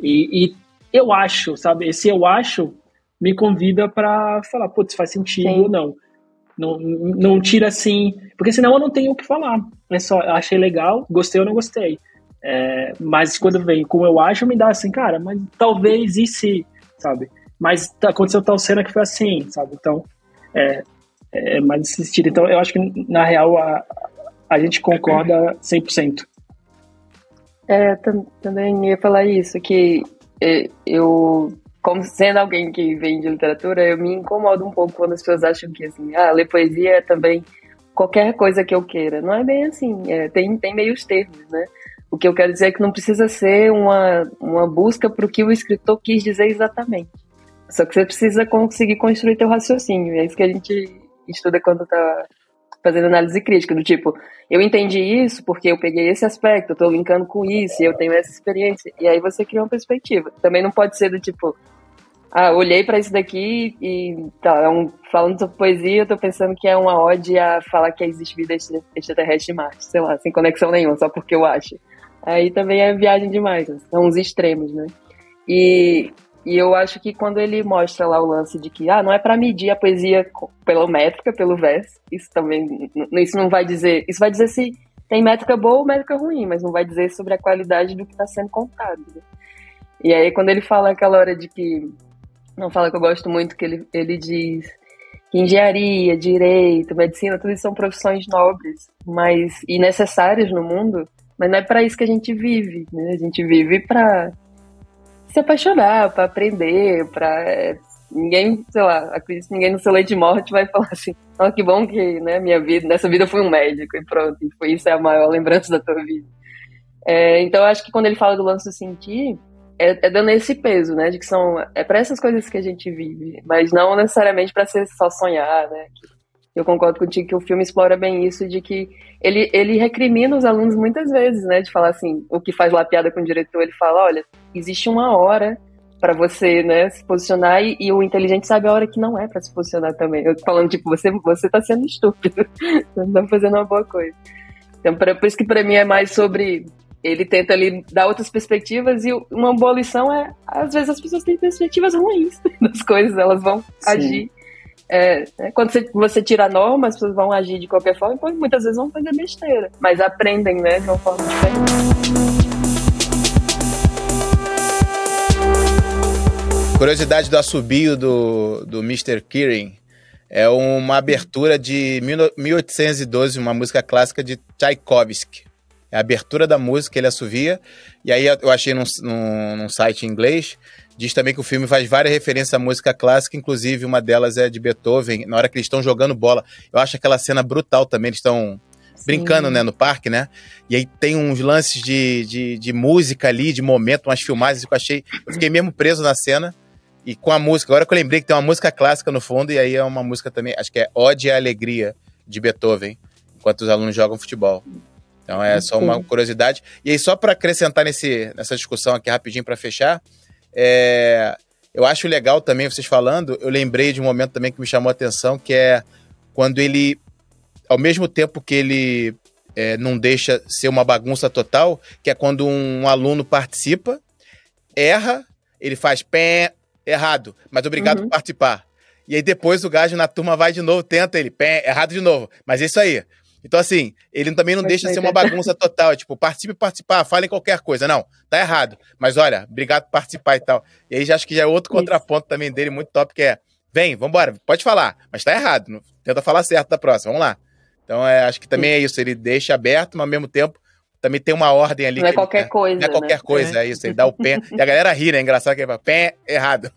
E, e eu acho, sabe? Esse eu acho me convida para falar, putz, faz sentido Sim. ou não. não. Não tira assim, porque senão eu não tenho o que falar. É só, achei legal, gostei ou não gostei. É, mas quando vem com eu acho, me dá assim, cara, mas talvez e se, sabe? Mas aconteceu tal cena que foi assim, sabe? Então, é, é, mais nesse sentido. Então, eu acho que, na real, a, a gente concorda 100%. É, também ia falar isso, que é, eu, como sendo alguém que vem de literatura, eu me incomodo um pouco quando as pessoas acham que, assim, ah, ler poesia é também qualquer coisa que eu queira. Não é bem assim, é, tem, tem meios termos, né? O que eu quero dizer é que não precisa ser uma, uma busca para o que o escritor quis dizer exatamente. Só que você precisa conseguir construir teu raciocínio. É isso que a gente estuda quando tá fazendo análise crítica, do tipo, eu entendi isso porque eu peguei esse aspecto, eu tô linkando com isso, e eu tenho essa experiência. E aí você cria uma perspectiva. Também não pode ser do tipo, ah, olhei para isso daqui e tá, é um, falando sobre poesia, eu tô pensando que é uma ode a falar que existe vida extraterrestre em Marte, sei lá, sem conexão nenhuma, só porque eu acho. Aí também é viagem demais, são uns extremos, né? E e eu acho que quando ele mostra lá o lance de que ah, não é para medir a poesia pela métrica, pelo verso, isso também isso não vai dizer, isso vai dizer se tem métrica boa ou métrica ruim, mas não vai dizer sobre a qualidade do que está sendo contado. Né? E aí quando ele fala aquela hora de que não fala que eu gosto muito que ele ele diz que engenharia, direito, medicina, tudo isso são profissões nobres, mas e necessárias no mundo, mas não é para isso que a gente vive, né? A gente vive para se apaixonar, para aprender, para é, ninguém, sei lá, acredito que ninguém no seu leite de morte vai falar assim, oh, que bom que, né, minha vida, nessa vida eu fui um médico e pronto, e foi isso é a maior lembrança da tua vida. É, então eu acho que quando ele fala do lance sentir, é, é dando esse peso, né, de que são, é para essas coisas que a gente vive, mas não necessariamente para ser só sonhar, né, eu concordo contigo que o filme explora bem isso de que ele, ele recrimina os alunos muitas vezes, né? De falar assim, o que faz lá piada com o diretor, ele fala, olha, existe uma hora para você, né, se posicionar e, e, o inteligente sabe a hora que não é para se posicionar também. Eu tô falando, tipo, você, você tá sendo estúpido, você não tá fazendo uma boa coisa. Então, pra, por isso que para mim é mais sobre ele tenta ali dar outras perspectivas e uma boa lição é, às vezes as pessoas têm perspectivas ruins das coisas, elas vão Sim. agir é, é, quando você, você, tira a norma, as pessoas vão agir de qualquer forma, e muitas vezes vão fazer besteira, mas aprendem, né, de uma forma diferente. Curiosidade do assobio do, do Mr. Kirin é uma abertura de 1812, uma música clássica de Tchaikovsky. É a abertura da música, ele assovia, e aí eu achei num, num, num site em inglês Diz também que o filme faz várias referências à música clássica, inclusive uma delas é de Beethoven, na hora que eles estão jogando bola. Eu acho aquela cena brutal também, eles estão brincando, né, no parque, né? E aí tem uns lances de, de, de, música ali, de momento, umas filmagens que eu achei. Eu fiquei mesmo preso na cena e com a música. Agora que eu lembrei que tem uma música clássica no fundo, e aí é uma música também, acho que é Ode à Alegria, de Beethoven, enquanto os alunos jogam futebol. Então é só uma curiosidade. E aí, só para acrescentar nesse, nessa discussão aqui rapidinho para fechar, é, eu acho legal também vocês falando, eu lembrei de um momento também que me chamou a atenção, que é quando ele, ao mesmo tempo que ele é, não deixa ser uma bagunça total, que é quando um aluno participa, erra, ele faz pé errado, mas obrigado Uhum. por participar. E aí depois o gajo na turma vai de novo, tenta ele, pé, errado de novo. Mas é isso aí. Então, assim, ele também não Mas deixa vai ser uma bagunça total. É tipo, participe, participar, fale qualquer coisa. Não, tá errado. Mas olha, obrigado por participar e tal. E aí já acho que já é outro Isso. contraponto também dele, muito top, que é: vem, vambora, pode falar, mas tá errado. Tenta falar certo da próxima, vamos lá. Então, é, acho que também é isso. Ele deixa aberto, mas ao mesmo tempo também tem uma ordem ali. Não é que ele qualquer quer. coisa. Não é qualquer né? coisa, é isso. Ele dá o pé. E a galera ri, né? É engraçado que ele fala, pé, errado.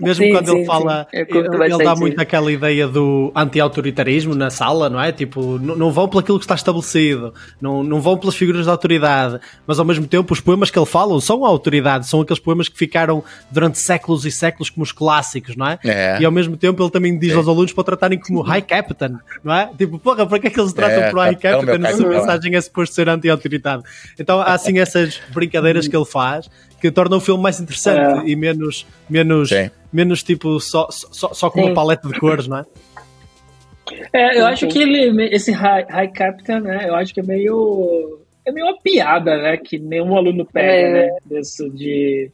Mesmo Sim, quando sim, ele fala, ele, ele dá muito aquela ideia do anti-autoritarismo na sala, não é? Tipo, não vão pelo que está estabelecido, não, não vão pelas figuras de autoridade, mas ao mesmo tempo os poemas que ele fala são a autoridade, são aqueles poemas que ficaram durante séculos e séculos como os clássicos, não é? É. E ao mesmo tempo ele também diz É. aos alunos para tratarem como High Captain, não é? Tipo, porra, para que é que eles tratam É, por High capitão, meu Captain se a capitão. mensagem é suposto ser anti-autoridade? Então há assim essas brincadeiras que ele faz que tornam o filme mais interessante É. e menos, menos, Sim. menos tipo só, só, só com Sim. uma paleta de cores, não é? É, eu Sim, acho que ele, esse High, high Captain, né? Eu acho que é meio. É meio uma piada, né? Que nenhum aluno pega, É. né? Desse de.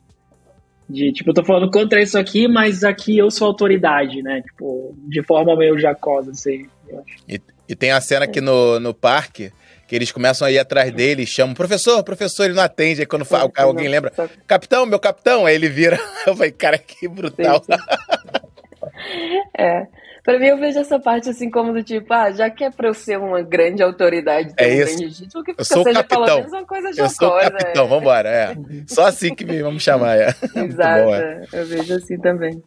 De, tipo, eu tô falando contra isso aqui, mas aqui eu sou autoridade, né? Tipo, de forma meio jacosa, assim. eu acho. E, e tem a cena aqui no, no parque que eles começam a ir atrás dele e chamam, professor, professor, ele não atende. Aí quando fa- o cara- alguém lembra, Só- capitão, meu capitão, aí ele vira. Eu falei, cara, que brutal. Sim, É. Pra mim, eu vejo essa parte assim como do tipo, ah, já que é pra eu ser uma grande autoridade, É isso. que Eu sou seja pelo capitão. menos uma coisa Eu sou o jocosa. capitão, vambora, é. Só assim que me vamos chamar, é. Exato, bom, é. eu vejo assim também.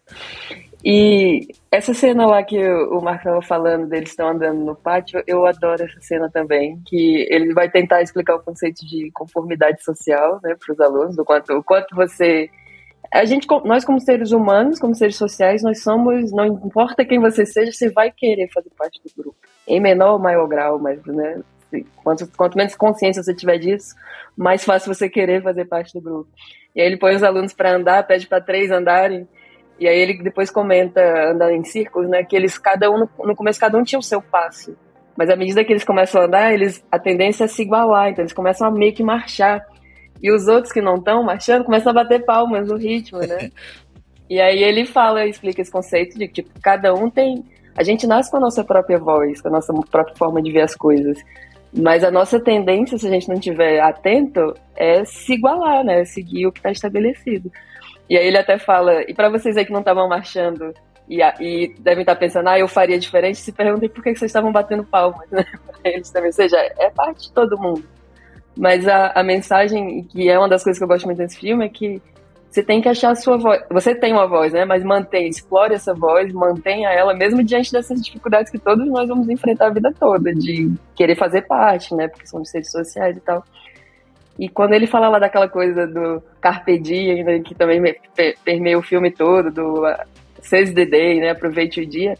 E essa cena lá que o Marco estava falando, deles estão andando no pátio, eu adoro essa cena também, que ele vai tentar explicar o conceito de conformidade social, né, para os alunos, do quanto, o quanto você a gente, nós como seres humanos, como seres sociais, nós somos, não importa quem você seja, você vai querer fazer parte do grupo, em menor ou maior grau, mas, né, quanto, quanto menos consciência você tiver disso, mais fácil você querer fazer parte do grupo. E aí ele põe os alunos para andar, pede para três andarem, e aí ele depois comenta, andando em círculos, né, que eles, cada um, no começo, cada um tinha o seu passo. Mas à medida que eles começam a andar, eles, a tendência é se igualar, então eles começam a meio que marchar. E os outros que não estão marchando começam a bater palmas no ritmo, né? e aí ele fala, explica esse conceito de que, tipo, cada um tem. A gente nasce com a nossa própria voz, com a nossa própria forma de ver as coisas. Mas a nossa tendência, se a gente não estiver atento, é se igualar, né? Seguir o que está estabelecido. E aí ele até fala, e para vocês aí que não estavam marchando e, e, devem estar pensando, ah, eu faria diferente, se perguntem por que vocês estavam batendo palmas, né? Eles também, ou seja, é parte de todo mundo. Mas a, a mensagem, que é uma das coisas que eu gosto muito desse filme, é que você tem que achar a sua voz. Você tem uma voz, né? Mas mantenha, explore essa voz, mantenha ela, mesmo diante dessas dificuldades que todos nós vamos enfrentar a vida toda, de querer fazer parte, né? Porque somos seres sociais e tal. E quando ele fala lá daquela coisa do Carpe Diem, né, que também permeia o filme todo, do uh, Seize the Day, né? Aproveite o dia.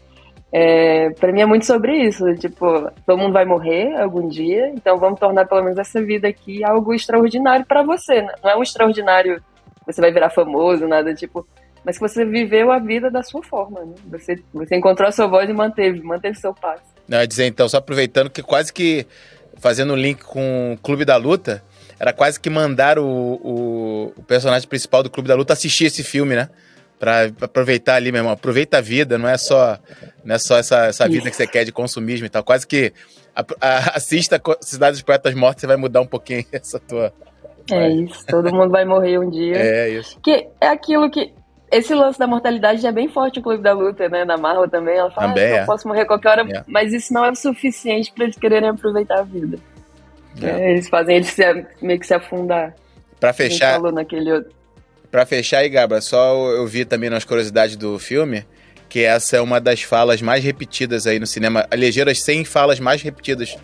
É, para mim é muito sobre isso, tipo, todo mundo vai morrer algum dia, então vamos tornar pelo menos essa vida aqui algo extraordinário para você. Né? Não é um extraordinário você vai virar famoso, nada tipo, mas que você viveu a vida da sua forma, né? Você, você encontrou a sua voz e manteve, manteve seu passo. Não, eu dizer então, só aproveitando que quase que fazendo um link com o Clube da Luta, era quase que mandar o, o, o personagem principal do Clube da Luta assistir esse filme, né? Pra, pra aproveitar ali, meu irmão. Aproveita a vida, não é só, não é só essa, essa vida que você quer de consumismo e tal. Quase que a, a, assista Cidade dos Poetas Mortos, você vai mudar um pouquinho essa tua. É isso, todo mundo vai morrer um dia. É isso. Que é aquilo que. Esse lance da mortalidade é bem forte no Clube da Luta, né? Na Marvel também. Ela fala, também ah, é. eu posso morrer qualquer hora, é. mas isso não é o suficiente para eles quererem aproveitar a vida. É. Eles fazem eles se, meio que se afundar. Pra fechar. falou naquele outro. Pra fechar aí, Gabra, só eu vi também nas curiosidades do filme que essa é uma das falas mais repetidas aí no cinema. Elegeram as 100 falas mais repetidas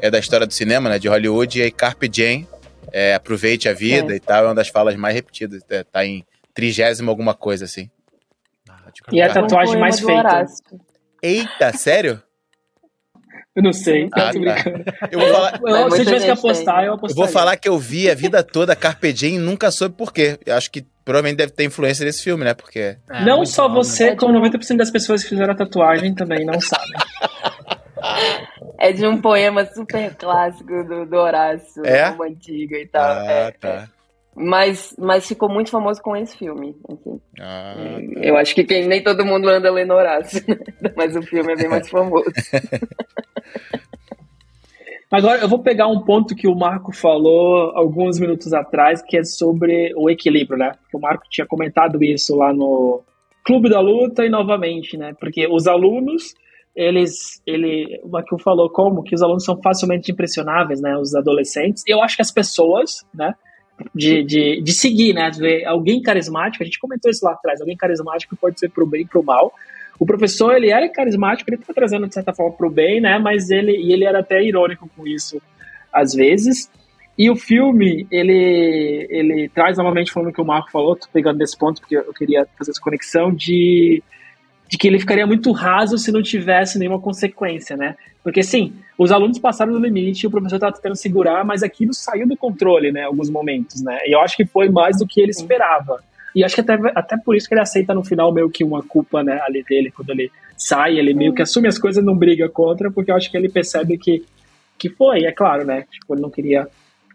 é, da história do cinema, né? De Hollywood. E aí, Carpe Diem, é, aproveite a vida é. e tal, é uma das falas mais repetidas. É, tá em trigésimo alguma coisa, assim. E a tatuagem mais feita. Eita, sério? Eu não sei, ah, tô brincando. Tá. Eu vou falar. Eu, se eu tivesse que apostar, eu apostaria. Eu vou falar que eu vi a vida toda Carpe Diem e nunca soube por quê. Eu acho que provavelmente deve ter influência desse filme, né? Porque. É, não só bom, você, né? como 90% das pessoas que fizeram a tatuagem também não sabem. É de um poema super clássico do, do Horácio, É? uma antiga e tal. Ah, é, tá. Mas, mas ficou muito famoso com esse filme. assim. Ah, Eu acho que quem, nem todo mundo anda lendo Horácio, né? mas o filme é bem mais famoso. Agora eu vou pegar um ponto que o Marco falou alguns minutos atrás, que é sobre o equilíbrio, né? Porque o Marco tinha comentado isso lá no Clube da Luta e novamente, né? Porque os alunos, eles, ele, o Marco falou como que os alunos são facilmente impressionáveis, né? Os adolescentes. Eu acho que as pessoas, né? De, de, de seguir, né? De alguém carismático, a gente comentou isso lá atrás, alguém carismático pode ser pro bem e pro mal. O professor, ele era carismático, ele tá trazendo, de certa forma, pro bem, né? Mas ele, e ele era até irônico com isso, às vezes. E o filme, ele, ele traz novamente, falando o que o Marco falou, tô pegando desse ponto, porque eu queria fazer essa conexão, de, de que ele ficaria muito raso se não tivesse nenhuma consequência, né? Porque, sim, os alunos passaram do limite, o professor estava tentando segurar, mas aquilo saiu do controle, né? Em alguns momentos, né? E eu acho que foi mais do que ele esperava. E acho que até, até por isso que ele aceita no final meio que uma culpa, né, ali dele, quando ele sai, ele meio que assume as coisas e não briga contra, porque eu acho que ele percebe que, que foi, é claro, né? Tipo, ele não queria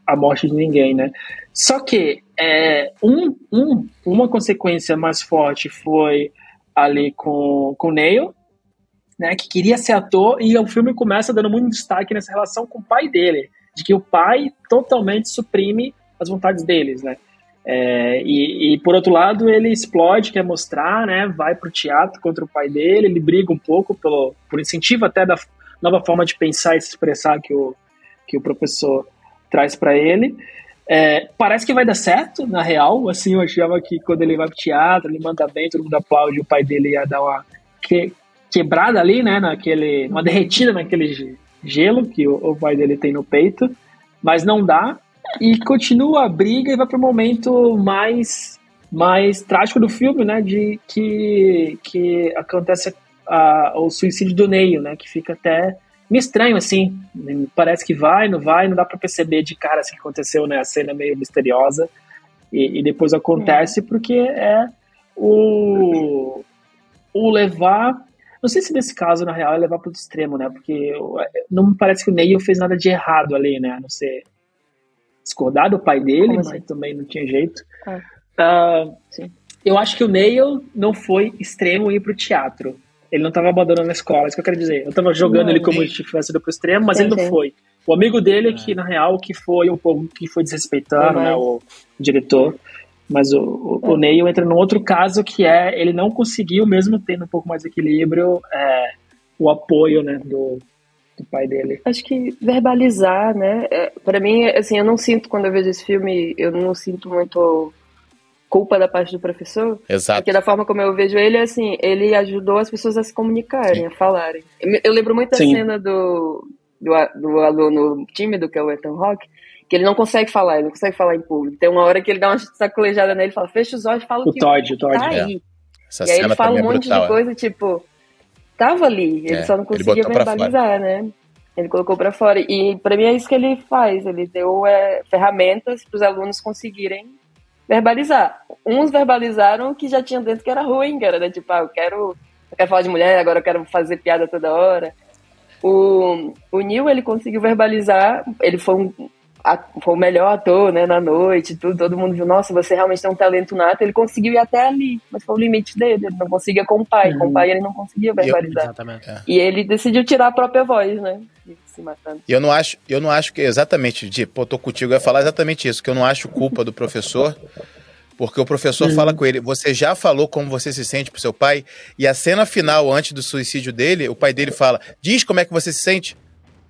a morte de ninguém, né? Só que é, um, um, uma consequência mais forte foi ali com, com o Neil, né, que queria ser ator, e o filme começa dando muito destaque nessa relação com o pai dele, de que o pai totalmente suprime as vontades deles, né? É, e, e, por outro lado, ele explode, quer mostrar, né? Vai pro teatro contra o pai dele, ele briga um pouco pelo, por incentivo até da nova forma de pensar e se expressar que o, que o professor traz para ele. É, parece que vai dar certo, na real. Assim, eu achava que quando ele vai pro teatro, ele manda bem, todo mundo aplaude, o pai dele ia dar uma que, quebrada ali, né? Naquele, uma derretida naquele gelo que o, o pai dele tem no peito, mas não dá e continua a briga e vai para o momento mais mais trágico do filme, né, de que que acontece a, o suicídio do Neil, né, que fica até meio estranho assim, parece que vai, não vai, não dá para perceber de cara assim que aconteceu, né, a cena meio misteriosa e, e depois acontece porque é o o levar não sei se nesse caso, na real, é levar para o extremo, né? Porque não me parece que o Neil fez nada de errado ali, né? A não ser discordar do pai dele, Como mas assim? também não tinha jeito. Ah. Ah, Sim. eu acho que o Neil não foi extremo ir pro teatro. Ele não estava abandonando a escola, é isso que eu quero dizer. Eu estava jogando Não, ele como se tivesse ido pro extremo, mas Sim, ele não foi. O amigo dele, que na real, que foi um pouco que foi desrespeitando, né, o diretor. Mas o, o, o É. Neil entra num outro caso que é ele não conseguiu, mesmo tendo um pouco mais de equilíbrio, é, o apoio né, do, do pai dele. Acho que verbalizar, né? É, para mim, assim, eu não sinto, quando eu vejo esse filme, eu não sinto muito culpa da parte do professor. Exato. Porque da forma como eu vejo ele, assim, ele ajudou as pessoas a se comunicarem, a falarem. Eu, lembro muito da Sim. cena do, do, do aluno tímido, que é o Ethan Rock, que ele não consegue falar, ele não consegue falar em público. Tem uma hora que ele dá uma sacolejada nele e fala, fecha os olhos, fala o O que Todd, o Todd. tá é. aí. Essa E aí cena ele fala também um é monte brutal. de é. coisa, tipo, tava ali, ele É, só não conseguia verbalizar, né? Ele colocou pra fora. E pra mim é isso que ele faz, ele deu é, ferramentas para os alunos conseguirem verbalizar. Uns verbalizaram o que já tinha dentro que era ruim, que era né? tipo, ah, eu quero, eu quero falar de mulher, agora eu quero fazer piada toda hora. O, o Neil, ele conseguiu verbalizar, ele foi um a- foi o melhor ator, né, na noite, tudo, todo mundo viu, nossa, você realmente tem um talento nato, ele conseguiu ir até ali, mas foi o limite dele, ele não conseguia com o pai, com o pai ele não conseguia verbalizar. Exatamente. E ele decidiu tirar a própria voz, né, se matando. Eu não acho, eu não acho que exatamente, de, pô, tô contigo, eu ia falar exatamente isso, que eu não acho culpa do professor, porque o professor fala com ele, você já falou como você se sente pro seu pai? E a cena final, antes do suicídio dele, o pai dele fala, diz como é que você se sente.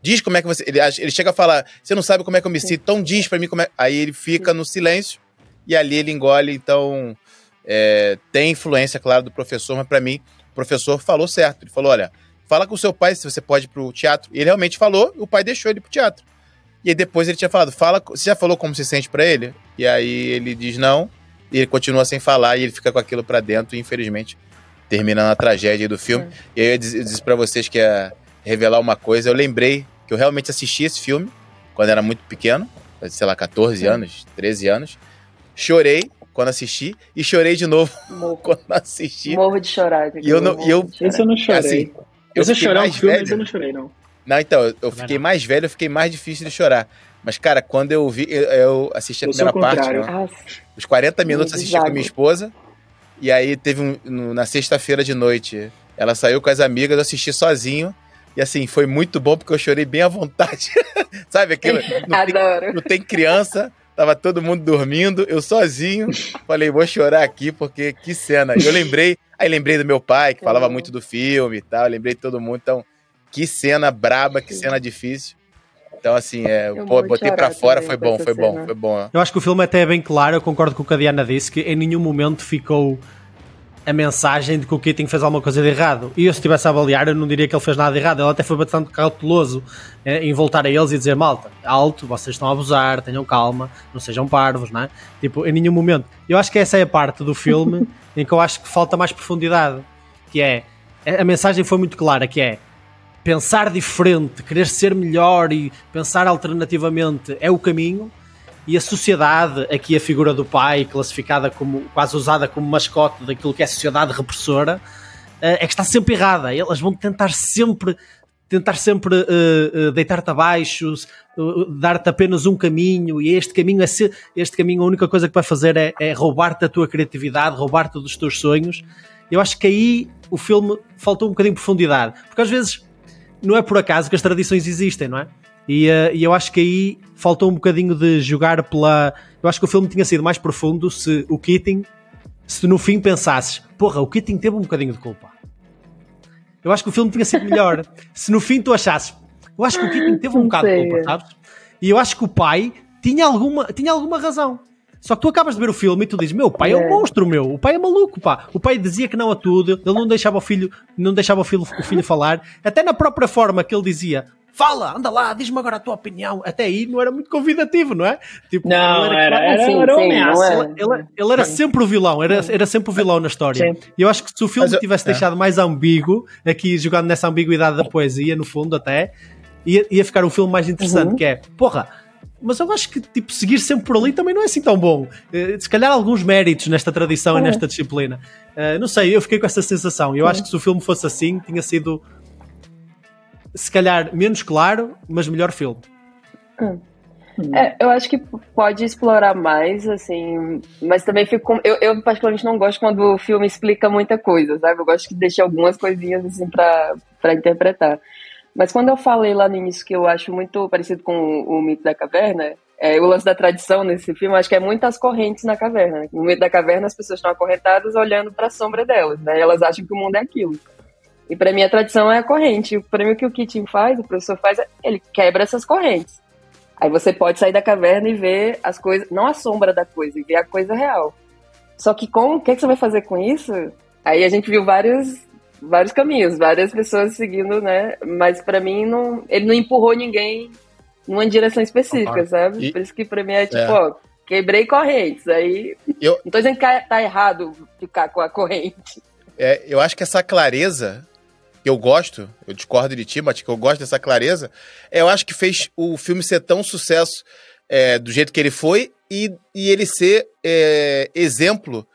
Diz como é que você. Ele, ele chega a falar, você não sabe como é que eu me sinto, então diz pra mim como é. Aí ele fica no silêncio e ali ele engole, então é, tem influência, claro, do professor, mas pra mim, o professor falou certo. Ele falou: olha, fala com o seu pai se você pode ir pro teatro. E ele realmente falou, o pai deixou ele pro teatro. E aí depois ele tinha falado, fala, você já falou como se sente pra ele? E aí ele diz não, e ele continua sem falar, e ele fica com aquilo pra dentro, e infelizmente, terminando a tragédia do filme. E aí eu disse, eu disse pra vocês que ia revelar uma coisa, eu lembrei que eu realmente assisti esse filme quando era muito pequeno, sei lá, 14 Sim. anos, 13 anos. Chorei quando assisti, e chorei de novo Morro, quando assisti. morro de chorar. E eu não- e eu-. Esse eu não chorei. Assim, eu Esse eu um mais filme, velho. mas eu não chorei, não. Não, então, eu, eu fiquei mais velho, eu fiquei mais difícil de chorar. Mas, cara, quando eu vi, eu, eu assisti a Eu primeira parte, né? Ah, os 40 minutos assisti com a minha esposa. E aí teve um, no- na sexta-feira de noite, ela saiu com as amigas, eu assisti sozinho. E assim, foi muito bom porque eu chorei bem à vontade. Sabe aquilo? Não tem, adoro. não tem criança, tava todo mundo dormindo, eu sozinho. Falei, vou chorar aqui porque que cena. E eu lembrei, aí lembrei do meu pai, que falava Uhum. muito do filme e tal, lembrei de todo mundo. Então, que cena braba, que cena difícil. Então, assim, é, Eu pô, botei pra fora, foi bom, foi bom, cena. foi bom. Eu acho que o filme até é bem claro, eu concordo com o que a Diana disse, que em nenhum momento ficou a mensagem de que o Keating fez alguma coisa de errado. E eu, se estivesse a avaliar, eu não diria que ele fez nada de errado. Ele até foi bastante cauteloso eh, em voltar a eles e dizer: malta, alto, vocês estão a abusar, tenham calma, não sejam parvos, não é? Tipo, em nenhum momento. Eu acho que essa é a parte do filme em que eu acho que falta mais profundidade. Que é, a mensagem foi muito clara, que é pensar diferente, querer ser melhor e pensar alternativamente é o caminho. E a sociedade, aqui a figura do pai, classificada como quase usada como mascote daquilo que é a sociedade repressora, eh, é que está sempre errada. Elas vão tentar sempre tentar sempre eh, eh, deitar-te abaixo, eh, dar-te apenas um caminho, e este caminho é ser, este caminho a única coisa que vai fazer é, é roubar-te a tua criatividade, roubar-te dos teus sonhos. Eu acho que aí o filme faltou um bocadinho de profundidade, porque às vezes não é por acaso que as tradições existem, não é? E, eh, e eu acho que aí faltou um bocadinho de jogar pela. Eu acho que o filme tinha sido mais profundo se o Keating, se no fim pensasses, porra, o Keating teve um bocadinho de culpa. Eu acho que o filme tinha sido melhor se no fim tu achasses, eu acho que o Keating teve um bocado de culpa, sabes? E eu acho que o pai tinha alguma, tinha alguma razão. Só que tu acabas de ver o filme e tu dizes: Meu, o pai é um É. monstro, meu. O pai é maluco, pá. O pai dizia que não a tudo, ele não deixava o filho, não deixava o filho, o filho falar. Até na própria forma que ele dizia: Fala, anda lá, diz-me agora a tua opinião. Até aí não era muito convidativo, não é? Tipo, Não, ele era, claro- era, Sim, era uma sim, não ameaça. ele, ele- ele era sempre o vilão, era, era sempre o vilão na história. Sim. E eu acho que se o filme Mas tivesse é. deixado mais ambíguo, aqui jogando nessa ambiguidade da poesia, no fundo até, ia, ia ficar um filme mais interessante, Uhum. que é, porra, mas eu acho que tipo, seguir sempre por ali também não é assim tão bom. Eh, Se calhar alguns méritos nesta tradição e É. nesta disciplina. Eh, não sei, eu fiquei com essa sensação. Eu acho que se o filme fosse assim, tinha sido se calhar menos claro, mas melhor filme. É, eu acho que pode explorar mais, assim, mas também fico. Eu, eu particularmente não gosto quando o filme explica muita coisa, sabe? Eu gosto de deixar algumas coisinhas, assim, pra interpretar. Mas quando eu falei lá no início que eu acho muito parecido com o, o mito da caverna, é, o lance da tradição nesse filme, acho que é muitas correntes na caverna. né? No mito da caverna, as pessoas estão acorrentadas olhando para a sombra delas, né? Elas acham que o mundo é aquilo. E para mim a tradição é a corrente. Para mim o que o Keating faz, o professor faz, é- ele quebra essas correntes. Aí você pode sair da caverna e ver as coisas, não a sombra da coisa, e ver a coisa real. Só que com o que, que você vai fazer com isso? Aí a gente viu vários, vários caminhos, várias pessoas seguindo, né? Mas pra mim não, ele não empurrou ninguém numa direção específica, sabe? E- Por isso que pra mim é tipo, É. ó, quebrei correntes. Aí Eu- não tô dizendo que tá errado ficar com a corrente. É, eu acho que essa clareza que eu gosto, eu discordo de ti, mas que eu gosto dessa clareza, é, eu acho que fez o filme ser tão sucesso é, do jeito que ele foi e, e ele ser é, exemplo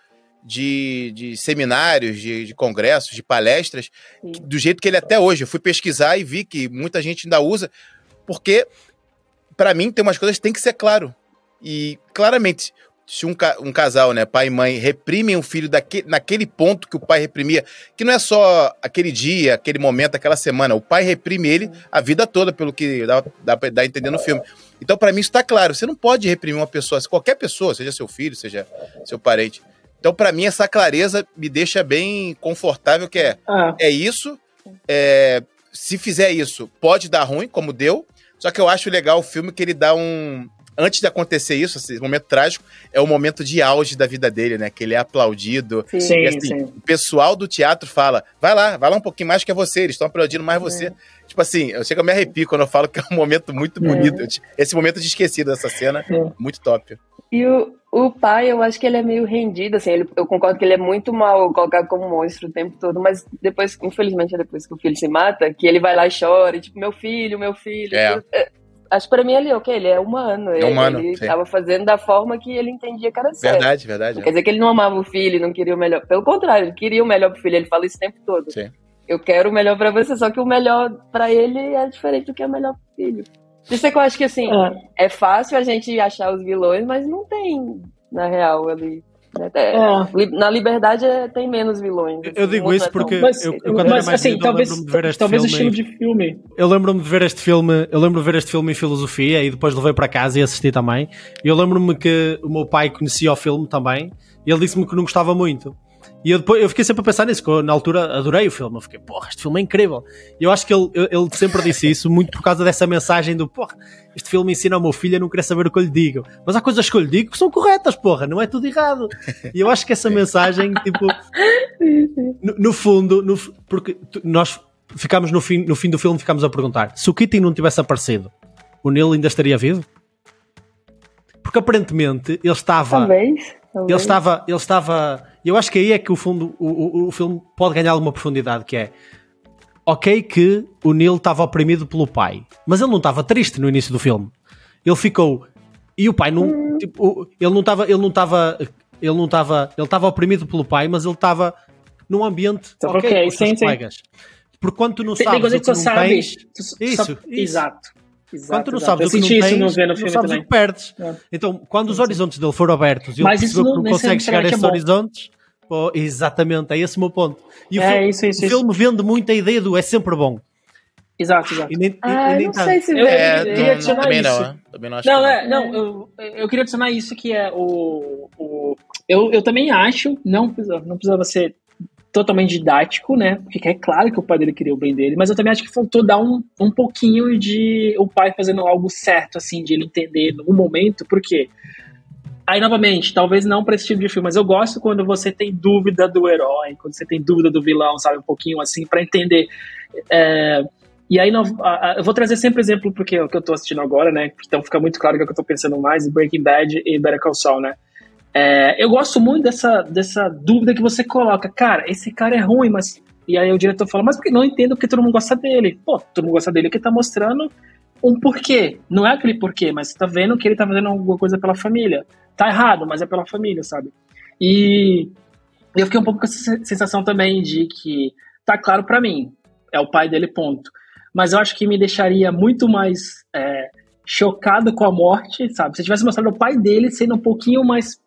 de, de seminários, de, de congressos, de palestras, Sim. do jeito que ele é até hoje. Eu fui pesquisar e vi que muita gente ainda usa, porque para mim tem umas coisas que tem que ser claro. E claramente, se um, ca- um casal, né, pai e mãe, reprimem um filho daque, naquele ponto que o pai reprimia, que não é só aquele dia, aquele momento, aquela semana, o pai reprime ele a vida toda, pelo que dá, dá, pra- entender no filme. Então, para mim, isso tá claro. Você não pode reprimir uma pessoa, qualquer pessoa, seja seu filho, seja seu parente. Então, para mim, essa clareza me deixa bem confortável, que é, Ah, é isso, é, se fizer isso, pode dar ruim, como deu, só que eu acho legal o filme que ele dá um... Antes de acontecer isso, esse momento trágico, é o momento de auge da vida dele, né? Que ele é aplaudido. Sim. E assim, sim. o pessoal do teatro fala, vai lá, vai lá um pouquinho mais que é você, eles estão aplaudindo mais você. É. Tipo assim, eu chego a me arrepio quando eu falo que é um momento muito É. bonito. Esse momento de esquecido dessa cena, É. muito top. E o, o pai, eu acho que ele é meio rendido, assim, ele- eu concordo que ele é muito mal colocado como monstro o tempo todo, mas depois, infelizmente, é depois que o filho se mata, que ele vai lá e chora, e, tipo, meu filho, meu filho. É. tudo. É, Acho que pra mim ele, ok, ele é humano. ele, humano, Ele sim. tava fazendo da forma que ele entendia que era certo. Verdade, verdade. Não quer dizer que ele não amava o filho, não queria o melhor. Pelo contrário, ele queria o melhor pro filho, ele fala isso o tempo todo. Sim. eu quero o melhor para você, só que o melhor para ele é diferente do que é o melhor pro filho. Isso é que eu acho que assim, é. é fácil a gente achar os vilões, mas não tem, na real, ali. Né? É, é. Na liberdade é, tem menos vilões. Assim, eu digo isso porque mas, eu, eu, quando mas, era mais assim, talvez, lembro-me de ver este talvez filme. Talvez estilo de filme. Eu lembro-me de ver este filme, eu lembro de ver este filme em filosofia e depois levei para casa e assisti também. E eu lembro-me que o meu pai conhecia o filme também e ele disse-me que não gostava muito. E eu, depois, eu fiquei sempre a pensar nisso, que eu, na altura adorei o filme. Eu fiquei, porra, este filme é incrível. E eu acho que ele, ele sempre disse isso, muito por causa dessa mensagem do, porra, este filme ensina ao meu filho a não querer saber o que eu lhe digo. Mas há coisas que eu lhe digo que são corretas, porra, não é tudo errado. E eu acho que essa mensagem, tipo, no, no fundo, no, porque nós ficámos no fim, no fim do filme, ficámos a perguntar: se o Kitty não tivesse aparecido, o Neil ainda estaria vivo? Porque aparentemente ele estava. Talvez. talvez. Ele estava. Ele estava e eu acho que aí é que o, fundo, o, o, o filme pode ganhar alguma profundidade, que é ok que o Neil estava oprimido pelo pai, mas ele não estava triste no início do filme. Ele ficou e o pai não, tipo, ele não estava, ele não estava, ele não estava, ele estava oprimido pelo pai, mas ele estava num ambiente então, ok, okay com os seus colegas. Porque quando tu não sabes que não sabes, tens, isso, isso, exato. Exato, quando tu não sabes o que não tens, não, não sabes também. o que perdes. É. Então, quando os horizontes dele foram abertos e ele percebeu que não consegue chegar a esses é horizontes, pô, exatamente, é esse o meu ponto. E o, é, filme, isso, isso, o filme vende muito a ideia do é sempre bom. Exato, exato. E nem, ah, e nem não sei se eu, é, eu queria adicionar também isso. Não, também não, acho não, é, não eu, eu queria adicionar isso que é o, o eu, eu também acho, não precisava, não precisava ser totalmente didático, né? Porque é claro que o pai dele queria o bem dele, mas eu também acho que faltou dar um, um pouquinho de o pai fazendo algo certo, assim, de ele entender no momento, porque Aí, novamente, talvez não para esse tipo de filme, mas eu gosto quando você tem dúvida do herói, quando você tem dúvida do vilão, sabe? Um pouquinho assim, para entender. É, e aí, eu vou trazer sempre exemplo porque é o que eu tô assistindo agora, né? Então fica muito claro que é o que eu tô pensando mais Breaking Bad e Better Call Saul, né? É, eu gosto muito dessa, dessa dúvida que você coloca. Cara, esse cara é ruim, mas. E aí o diretor fala, mas porque não entendo porque todo mundo gosta dele. Pô, todo mundo gosta dele que tá mostrando um porquê. Não é aquele porquê, mas tá vendo que ele tá fazendo alguma coisa pela família. Tá errado, mas é pela família, sabe? E eu fiquei um pouco com essa sensação também de que tá claro para mim, é o pai dele, ponto. Mas eu acho que me deixaria muito mais é, chocado com a morte, sabe? Se tivesse mostrado o pai dele sendo um pouquinho mais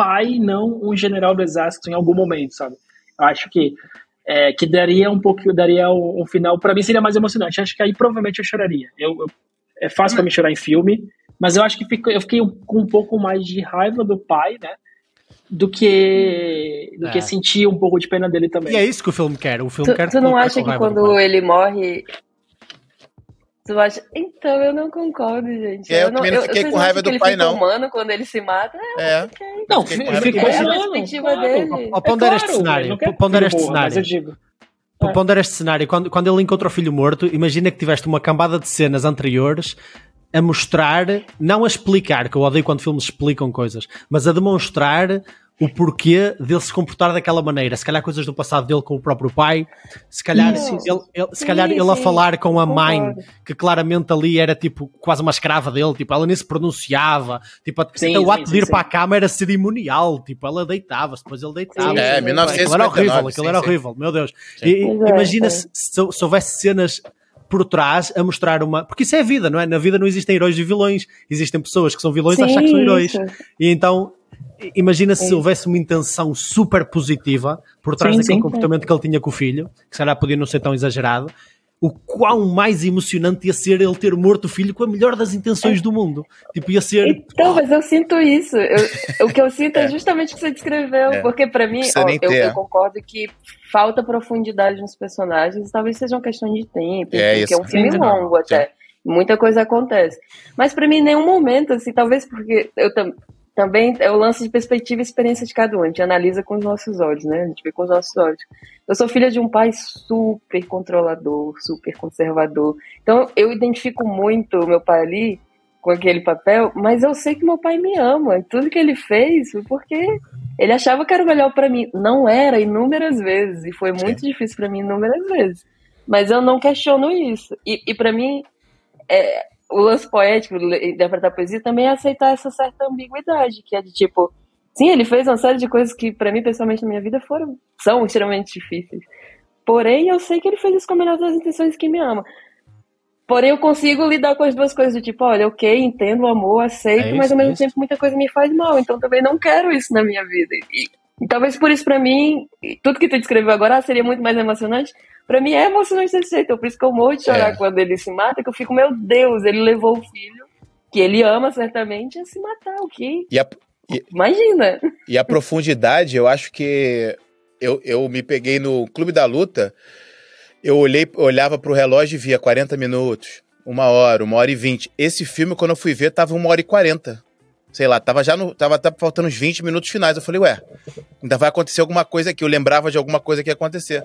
pai, não um general do exército em algum momento, sabe? Eu acho que é, que daria um pouco, daria um, um final, para mim seria mais emocionante. Acho que aí provavelmente eu choraria. Eu, eu é fácil para mim chorar em filme, mas eu acho que fico, eu fiquei com um pouco mais de raiva do pai, né? Do que, do é. que sentir um pouco de pena dele também. E é isso que o filme quer. O filme tu, quer tu não acha que quando ele morre Tu acha? Então, eu não concordo, gente. É, eu, eu não, eu, fiquei com raiva do pai, não. humano quando ele se mata? É. é. Okay. Não, ficou pondera é este cenário. Pondera este cenário. Eu digo. É. Pondera este cenário. Quando, quando ele encontra o filho morto, imagina que tiveste uma cambada de cenas anteriores a mostrar, não a explicar, que eu odeio quando filmes explicam coisas, mas a demonstrar o porquê dele se comportar daquela maneira. Se calhar coisas do passado dele com o próprio pai, se calhar, sim, ele, ele, se calhar sim, ele sim. a falar com a mãe, que claramente ali era tipo quase uma escrava dele, tipo, ela nem se pronunciava, tipo, sim, o ato de ir para a cama era cerimonial, tipo, ela deitava-se, depois ele deitava. É, 1959. Aquilo era horrível, aquilo era horrível, meu Deus. E, imagina se, se houvesse cenas por trás a mostrar uma. Porque isso é a vida, não é? Na vida não existem heróis e vilões. Existem pessoas que são vilões a achar que são heróis. Isso. E então imagina se houvesse uma intenção super positiva por trás sim, daquele sim, comportamento que ele tinha com o filho, que se calhar podia não ser tão exagerado, o quão mais emocionante ia ser ele ter morto o filho com a melhor das intenções é. do mundo. Tipo, ia ser. Então, mas eu sinto isso. Eu, o que eu sinto é, é justamente o que você descreveu. É. Porque, para mim, ó, eu, eu, concordo que falta profundidade nos personagens. Talvez seja uma questão de tempo, é, porque é um filme longo até. Muita coisa acontece. Mas para mim, em nenhum momento, assim, talvez porque eu também também é o lance de perspectiva e experiência de cada um. A gente analisa com os nossos olhos, né? A gente vê com os nossos olhos. Eu sou filha de um pai super controlador, super conservador. Então eu identifico muito o meu pai ali com aquele papel, mas eu sei que meu pai me ama. E tudo que ele fez foi porque ele achava que era o melhor para mim. Não era, inúmeras vezes. E foi muito difícil para mim inúmeras vezes. Mas eu não questiono isso. E, e para mim, é, o lance poético de interpretar poesia também é aceitar essa certa ambiguidade, que é de tipo, sim, ele fez uma série de coisas que para mim pessoalmente na minha vida foram são extremamente difíceis. Porém, eu sei que ele fez isso com a melhor das intenções que me ama. Porém, eu consigo lidar com as duas coisas do tipo, olha, ok, entendo o amor, aceito, É isso, mas ao mesmo é tempo muita coisa me faz mal, então também não quero isso na minha vida. E, e talvez por isso, pra mim, tudo que tu descreveu agora seria muito mais emocionante. Pra mim é emocionante desse jeito, por isso que eu morro de chorar É. quando ele se mata, que eu fico, meu Deus, ele levou o filho, que ele ama certamente, a se matar, o que? E a, Imagina. e a profundidade, eu acho que eu, eu me peguei no Clube da Luta, eu olhei, olhava pro relógio e via 40 minutos, uma hora, uma hora e vinte. Esse filme, quando eu fui ver, tava uma hora e quarenta. Sei lá, tava já no. Tava, tava faltando uns 20 minutos finais. Eu falei, ué, ainda vai acontecer alguma coisa aqui. Eu lembrava de alguma coisa que ia acontecer.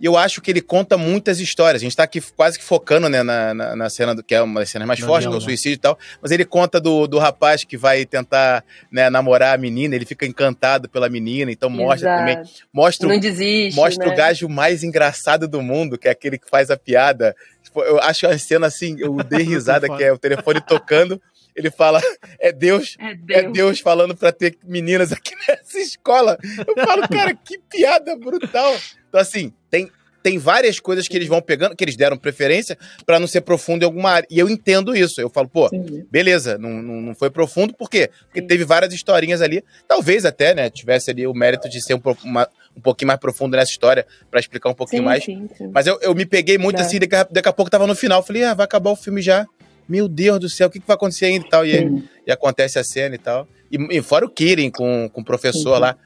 E eu acho que ele conta muitas histórias. A gente tá aqui quase que focando, né, na, na, na cena do que é uma das cenas mais fortes, que é o suicídio e tal. Mas ele conta do, do rapaz que vai tentar né, namorar a menina, ele fica encantado pela menina, então mostra Exato. também. Mostra, o- Não desiste, mostra né? o gajo mais engraçado do mundo, que é aquele que faz a piada. Tipo, Eu acho uma cena assim, eu dei risada, que é o telefone tocando. Ele fala, é Deus, É é Deus. Deus falando pra ter meninas aqui nessa escola. Eu falo, cara, que piada brutal. Então, assim, tem, tem várias coisas que eles vão pegando, que eles deram preferência pra não ser profundo em alguma área. E eu entendo isso. Eu falo, pô, Sim. beleza, não, não, não foi profundo, por quê? Porque Sim. teve várias historinhas ali. Talvez até, né, tivesse ali o mérito de ser um, uma- um pouquinho mais profundo nessa história, pra explicar um pouquinho Sim, mais. sim, sim. Mas eu, eu me peguei muito assim, daqui a, daqui a pouco tava no final. Falei, ah, vai acabar o filme já. Meu Deus do céu, o que, que vai acontecer ainda e tal? E, e acontece a cena e tal. E, e fora o Kirin com, com o professor lá.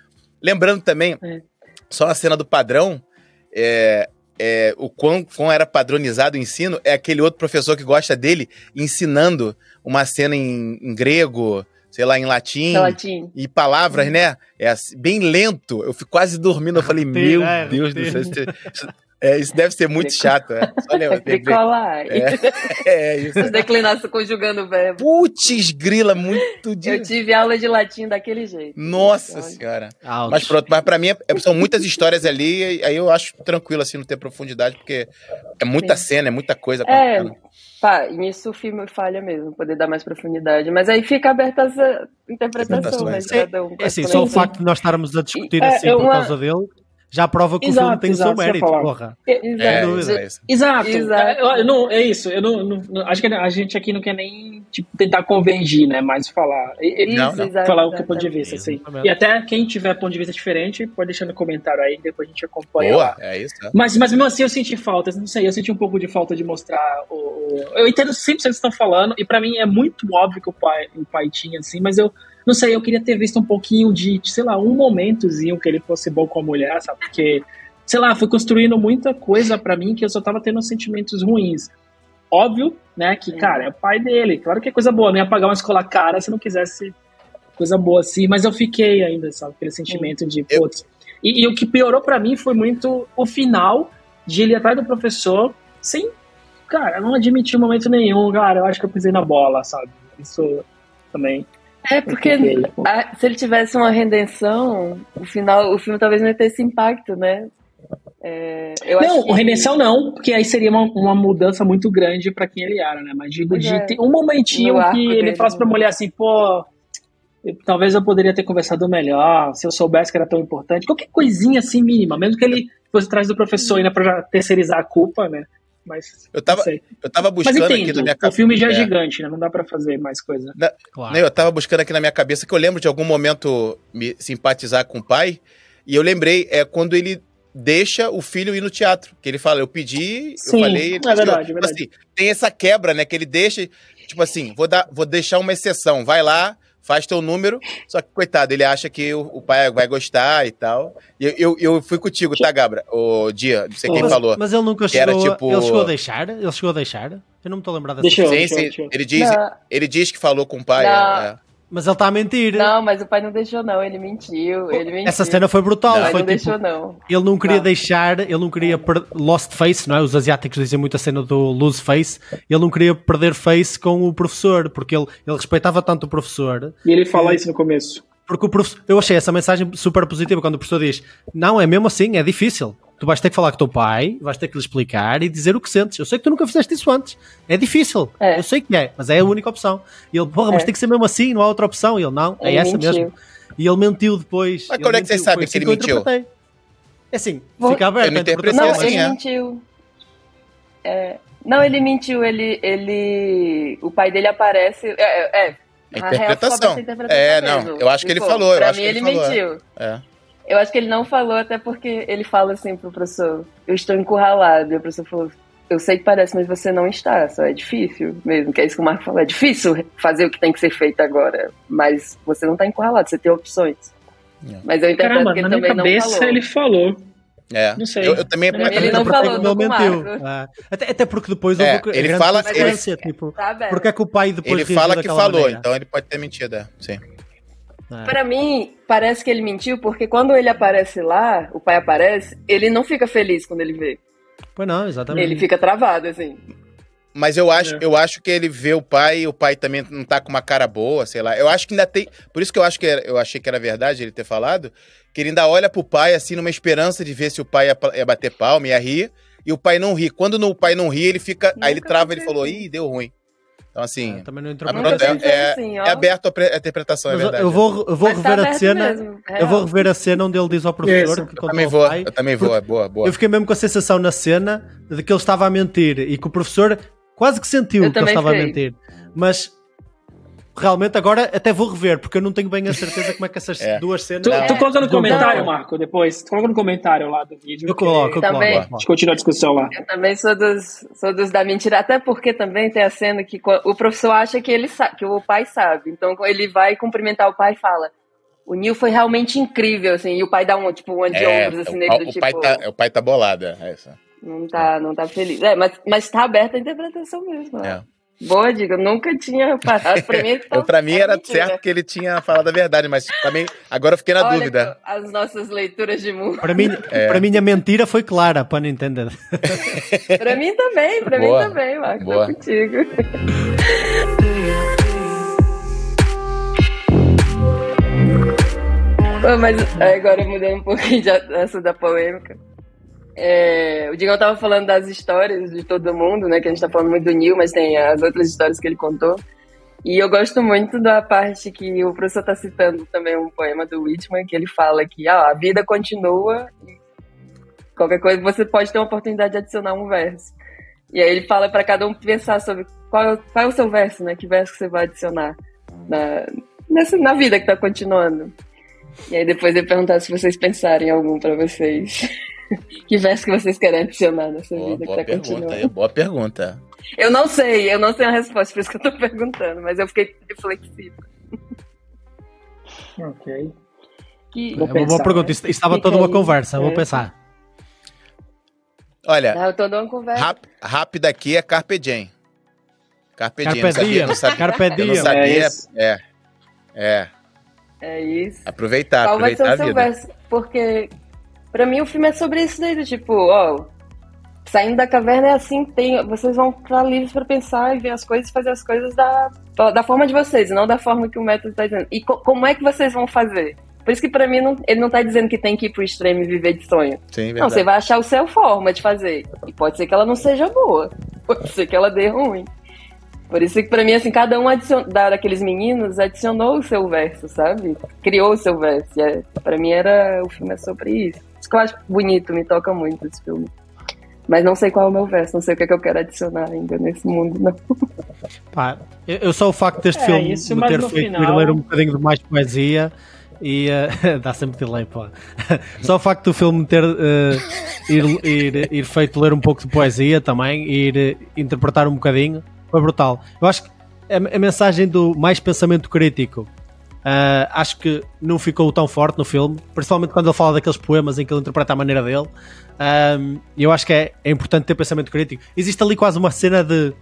Lembrando também, É. só a cena do padrão, é, é, o quão, quão era padronizado o ensino, é aquele outro professor que gosta dele ensinando uma cena em, em grego, sei lá, em latim. Latim. E palavras, né? É assim, bem lento. Eu fico quase dormindo. Eu falei, meu É, Deus do céu. É, isso deve ser muito chato. É. Só lembra, Decolar. É. é isso. As declinações conjugando o verbo. Putz, grila, muito de. Eu tive aula de latim daquele jeito. Nossa Olha. senhora. Ouch. Mas pronto, mas pra mim é- são muitas histórias ali, e aí eu acho tranquilo assim não ter profundidade, porque é muita Sim. cena, é muita coisa É, acontecendo. pá, nisso o filme falha mesmo, poder dar mais profundidade. Mas aí fica aberta essa interpretação, né? Interpretações. de cada um. É assim, só o facto de nós estarmos a discutir É, assim é por uma- causa dele já prova que o Exato, filme tem o seu exato, isso que eu ia mérito, porra. É, Exato. é isso. Exato. Exato. É, eu- eu não, é isso. Eu não, não- não- acho que a gente aqui não quer nem tipo, tentar convergir, né? Mas falar. Não, Isso, não. exato, falar o que é ponto de vista, assim. E até quem tiver ponto de vista diferente, pode deixar no comentário aí, depois a gente acompanha Boa, lá. é isso. né? Mas, mas mesmo assim eu senti falta, não sei, eu senti um pouco de falta de mostrar o. o- eu entendo 100% o que vocês estão falando, e pra mim é muito óbvio que o pai, o pai tinha, assim, mas eu não sei, eu queria ter visto um pouquinho de, sei lá, um momentozinho que ele fosse bom com a mulher, sabe? Porque, sei lá, foi construindo muita coisa pra mim que eu só tava tendo sentimentos ruins. Óbvio, né, que, cara, é o pai dele, claro que é coisa boa, não ia pagar uma escola cara se não quisesse coisa boa assim, mas eu fiquei ainda, sabe, aquele sentimento de, putz. E, e o que piorou pra mim foi muito o final de ele atrás do professor sem, cara, não admitir momento nenhum, cara, eu acho que eu pisei na bola, sabe? Isso também. É, porque a- se ele tivesse uma redenção, o final, o filme talvez não ia ter esse impacto, né? É, não, que- redenção não, porque aí seria uma, uma mudança muito grande pra quem ele era, né? Mas digo Pois de é. um momentinho No que ele falasse pra né? mulher assim, pô, eu- talvez eu poderia ter conversado melhor, se eu soubesse que era tão importante. Qualquer coisinha assim mínima, mesmo que ele fosse atrás do professor ainda pra já terceirizar a culpa, né? Mas Eu tava, eu tava Mas buscando aqui na minha o cabeça. filme já é, gigante, né? Não dá pra fazer mais coisa. Claro. Né, Eu tava buscando aqui na minha cabeça que eu lembro de algum momento me simpatizar com o pai. E eu lembrei, é quando ele deixa o filho ir no teatro. Que ele fala, eu pedi, Sim, eu falei. é verdade, é Tipo verdade. assim, tem essa quebra, né? Que ele deixa, tipo assim, vou, dar, vou deixar uma exceção. Vai lá, faz teu número. Só que, coitado, ele acha que o, o pai vai gostar e tal. E eu, eu, eu fui contigo, tá, Gabra? O Dia, não sei quem mas, falou. mas ele nunca Que era chegou, tipo- ele chegou a deixar? Ele chegou a deixar? Eu não me estou a lembrar dessa deixa eu- Ele diz, Não, ele diz que falou com o pai. É, é. Mas ele está a mentir. não, mas o pai não deixou, não. Ele mentiu. Ele mentiu. Essa cena foi brutal. O pai foi não tipo, deixou, não. Ele não queria Não. deixar, ele não queria per- lost face, não é? Os asiáticos dizem muito a cena do lose face. Ele não queria perder face com o professor, porque ele, ele respeitava tanto o professor. E ele fala isso no começo. Porque o professor, eu achei essa mensagem super positiva quando o professor diz: Não, é mesmo assim, é difícil. Tu vais ter que falar com o teu pai, vais ter que lhe explicar e dizer o que sentes. Eu sei que tu nunca fizeste isso antes. É difícil. É. Eu sei que é, mas é a única opção. E ele, porra, mas É. tem que ser mesmo assim, não há outra opção. E ele, não, é Ele essa mentiu. mesmo. E ele mentiu depois. Mas quando é que sabem Foi que ele assim mentiu? É assim, Vou- fica aberto. Eu não Não, interpretação, assim, ele é. mentiu. É, não, ele mentiu, ele, ele. O pai dele aparece. É, é, é, É a real interpretação. interpretação É, não, mesmo. eu acho que ele Ficou. falou, eu pra acho mim que ele ele falou, mentiu. É. Eu acho que ele não falou, até porque ele fala assim pro professor: Eu estou encurralado. E o professor falou: Eu sei que parece, mas você não está. Só é difícil mesmo. Que é isso que o Marco falou: é difícil fazer o que tem que ser feito agora. Mas você não está encurralado, você tem opções. É. Mas eu interpreto Caramba, que ele também não cabeça falou. ele falou. É. Não sei. Eu, eu também. Ele Até não porque falou, ele tô com o mentiu. Marco. Ah, até, até porque depois É, a ele fala- consequência, tipo, Tá porque é que o pai depois Ele fala que falou, maneira? então ele pode ter mentido. é. Sim. Ah. Pra mim, parece que ele mentiu, porque quando ele aparece lá, o pai aparece, ele não fica feliz quando ele vê. Pois não, exatamente. Ele fica travado, assim. Mas eu acho, É. eu acho que ele vê o pai e o pai também não tá com uma cara boa, sei lá. Eu acho que ainda tem. Por isso que eu acho que era- eu achei que era verdade ele ter falado, que ele ainda olha pro pai assim numa esperança de ver se o pai ia, ia bater palma, ia rir, e o pai não ri. Quando no- o pai não ri, ele fica. aí ele Nunca trava, ele falou, ih, deu ruim. Então, assim. Ah, também não entrou Nunca pronto, é, é- assim, é aberto a, pre- a interpretação, é verdade. eu vou, eu vou Mas tá rever a aberto cena. mesmo, é Eu vou rever a cena onde ele diz ao professor Isso. que Eu também vou, pai. eu também vou, é boa, boa. Eu fiquei mesmo com a sensação na cena de que ele estava a mentir e que o professor quase que sentiu Eu que ele estava a mentir. Mas realmente agora até vou rever, porque eu não tenho bem a certeza como é que essas É. duas cenas. Tu, É. tu coloca no comentário. Marco, depois. Tu coloca no comentário lá do vídeo. Eu coloco, eu Também- coloco. A gente continua a discussão lá. Eu também sou dos, sou dos da mentira, até porque também tem a cena que o professor acha que ele sabe, que o pai sabe. Então ele vai cumprimentar o pai e fala: O Neil foi realmente incrível, assim, e o pai dá um, tipo, um de É, ombros assim o, nele, pai- do o tipo, pai tá, o pai tá bolado, é isso. não, tá, não tá feliz. É, mas, mas tá aberta a interpretação mesmo. ó. É. Boa dica, eu nunca tinha parado. Pra mim, então, pra mim era mentira. certo que ele tinha falado a verdade, mas também agora eu fiquei na Olha dúvida. As nossas leituras de mundo. Para mim, É. para mim a mentira foi clara, para não entender. Pra mim também, pra Boa. mim também, Marco. Boa. Tô contigo. Mas agora mudando um pouquinho de essa da polêmica. É, o Digão tava falando das histórias de todo mundo, né? Que a gente tá falando muito do Neil, mas tem as outras histórias que ele contou. E eu gosto muito da parte que o professor tá citando também um poema do Whitman, que ele fala que ah, a vida continua e qualquer coisa você pode ter uma oportunidade de adicionar um verso. E aí ele fala para cada um pensar sobre qual, qual é o seu verso, né? Que verso que você vai adicionar na, nessa, na vida que tá continuando. E aí depois ele perguntar se vocês pensarem em algum para vocês. que verso que vocês querem adicionar nessa Boa, vida boa que tá pergunta, continuando. é, boa pergunta. Eu não sei, eu não sei a resposta, por isso que eu tô perguntando, mas eu fiquei reflexiva. Ok. Que... É Vou uma boa pergunta. né? Estava Fica toda uma aí. conversa, vou É. pensar. Olha, Ah, eu tô dando conversa. rap, rápido aqui é Carpe Diem. Carpe Diem. Carpe não diem, não sabia, carpe eu não diem. sabia. É isso. É, é, É isso. aproveitar, Qual vai ser aproveitar o a seu vida. verso? Porque pra mim o filme é sobre isso daí, do tipo, ó, saindo da caverna é assim, tem, vocês vão estar livres pra pensar e ver as coisas, fazer as coisas da, da forma de vocês, não da forma que o método tá dizendo. E co- como é que vocês vão fazer? Por isso que pra mim não- ele não tá dizendo que tem que ir pro extremo e viver de sonho. Sim, Não, verdade. você vai achar o seu forma de fazer. E pode ser que ela não seja boa. Pode ser que ela dê ruim. Por isso que pra mim, assim, cada um adicion... da- daqueles meninos adicionou o seu verso, sabe? Criou o seu verso. E é, pra mim era. O filme é sobre isso. Isso que eu acho bonito, me toca muito esse filme. Mas não sei qual é o meu verso, não sei o que, é que eu quero adicionar ainda nesse mundo, não. Pá, eu, eu só o facto deste É, filme isso, me mas ter feito final- ler um bocadinho de mais poesia e eh, dá sempre delay, pô. Só o facto do filme ter eh, ir, ir, ir feito ler um pouco de poesia também, ir eh, interpretar um bocadinho, foi brutal. Eu acho que a, a mensagem do mais pensamento crítico ah, acho que não ficou tão forte no filme, principalmente quando ele fala daqueles poemas em que ele interpreta a maneira dele. Um, eu acho que é, é importante ter pensamento crítico. Existe ali quase uma cena de.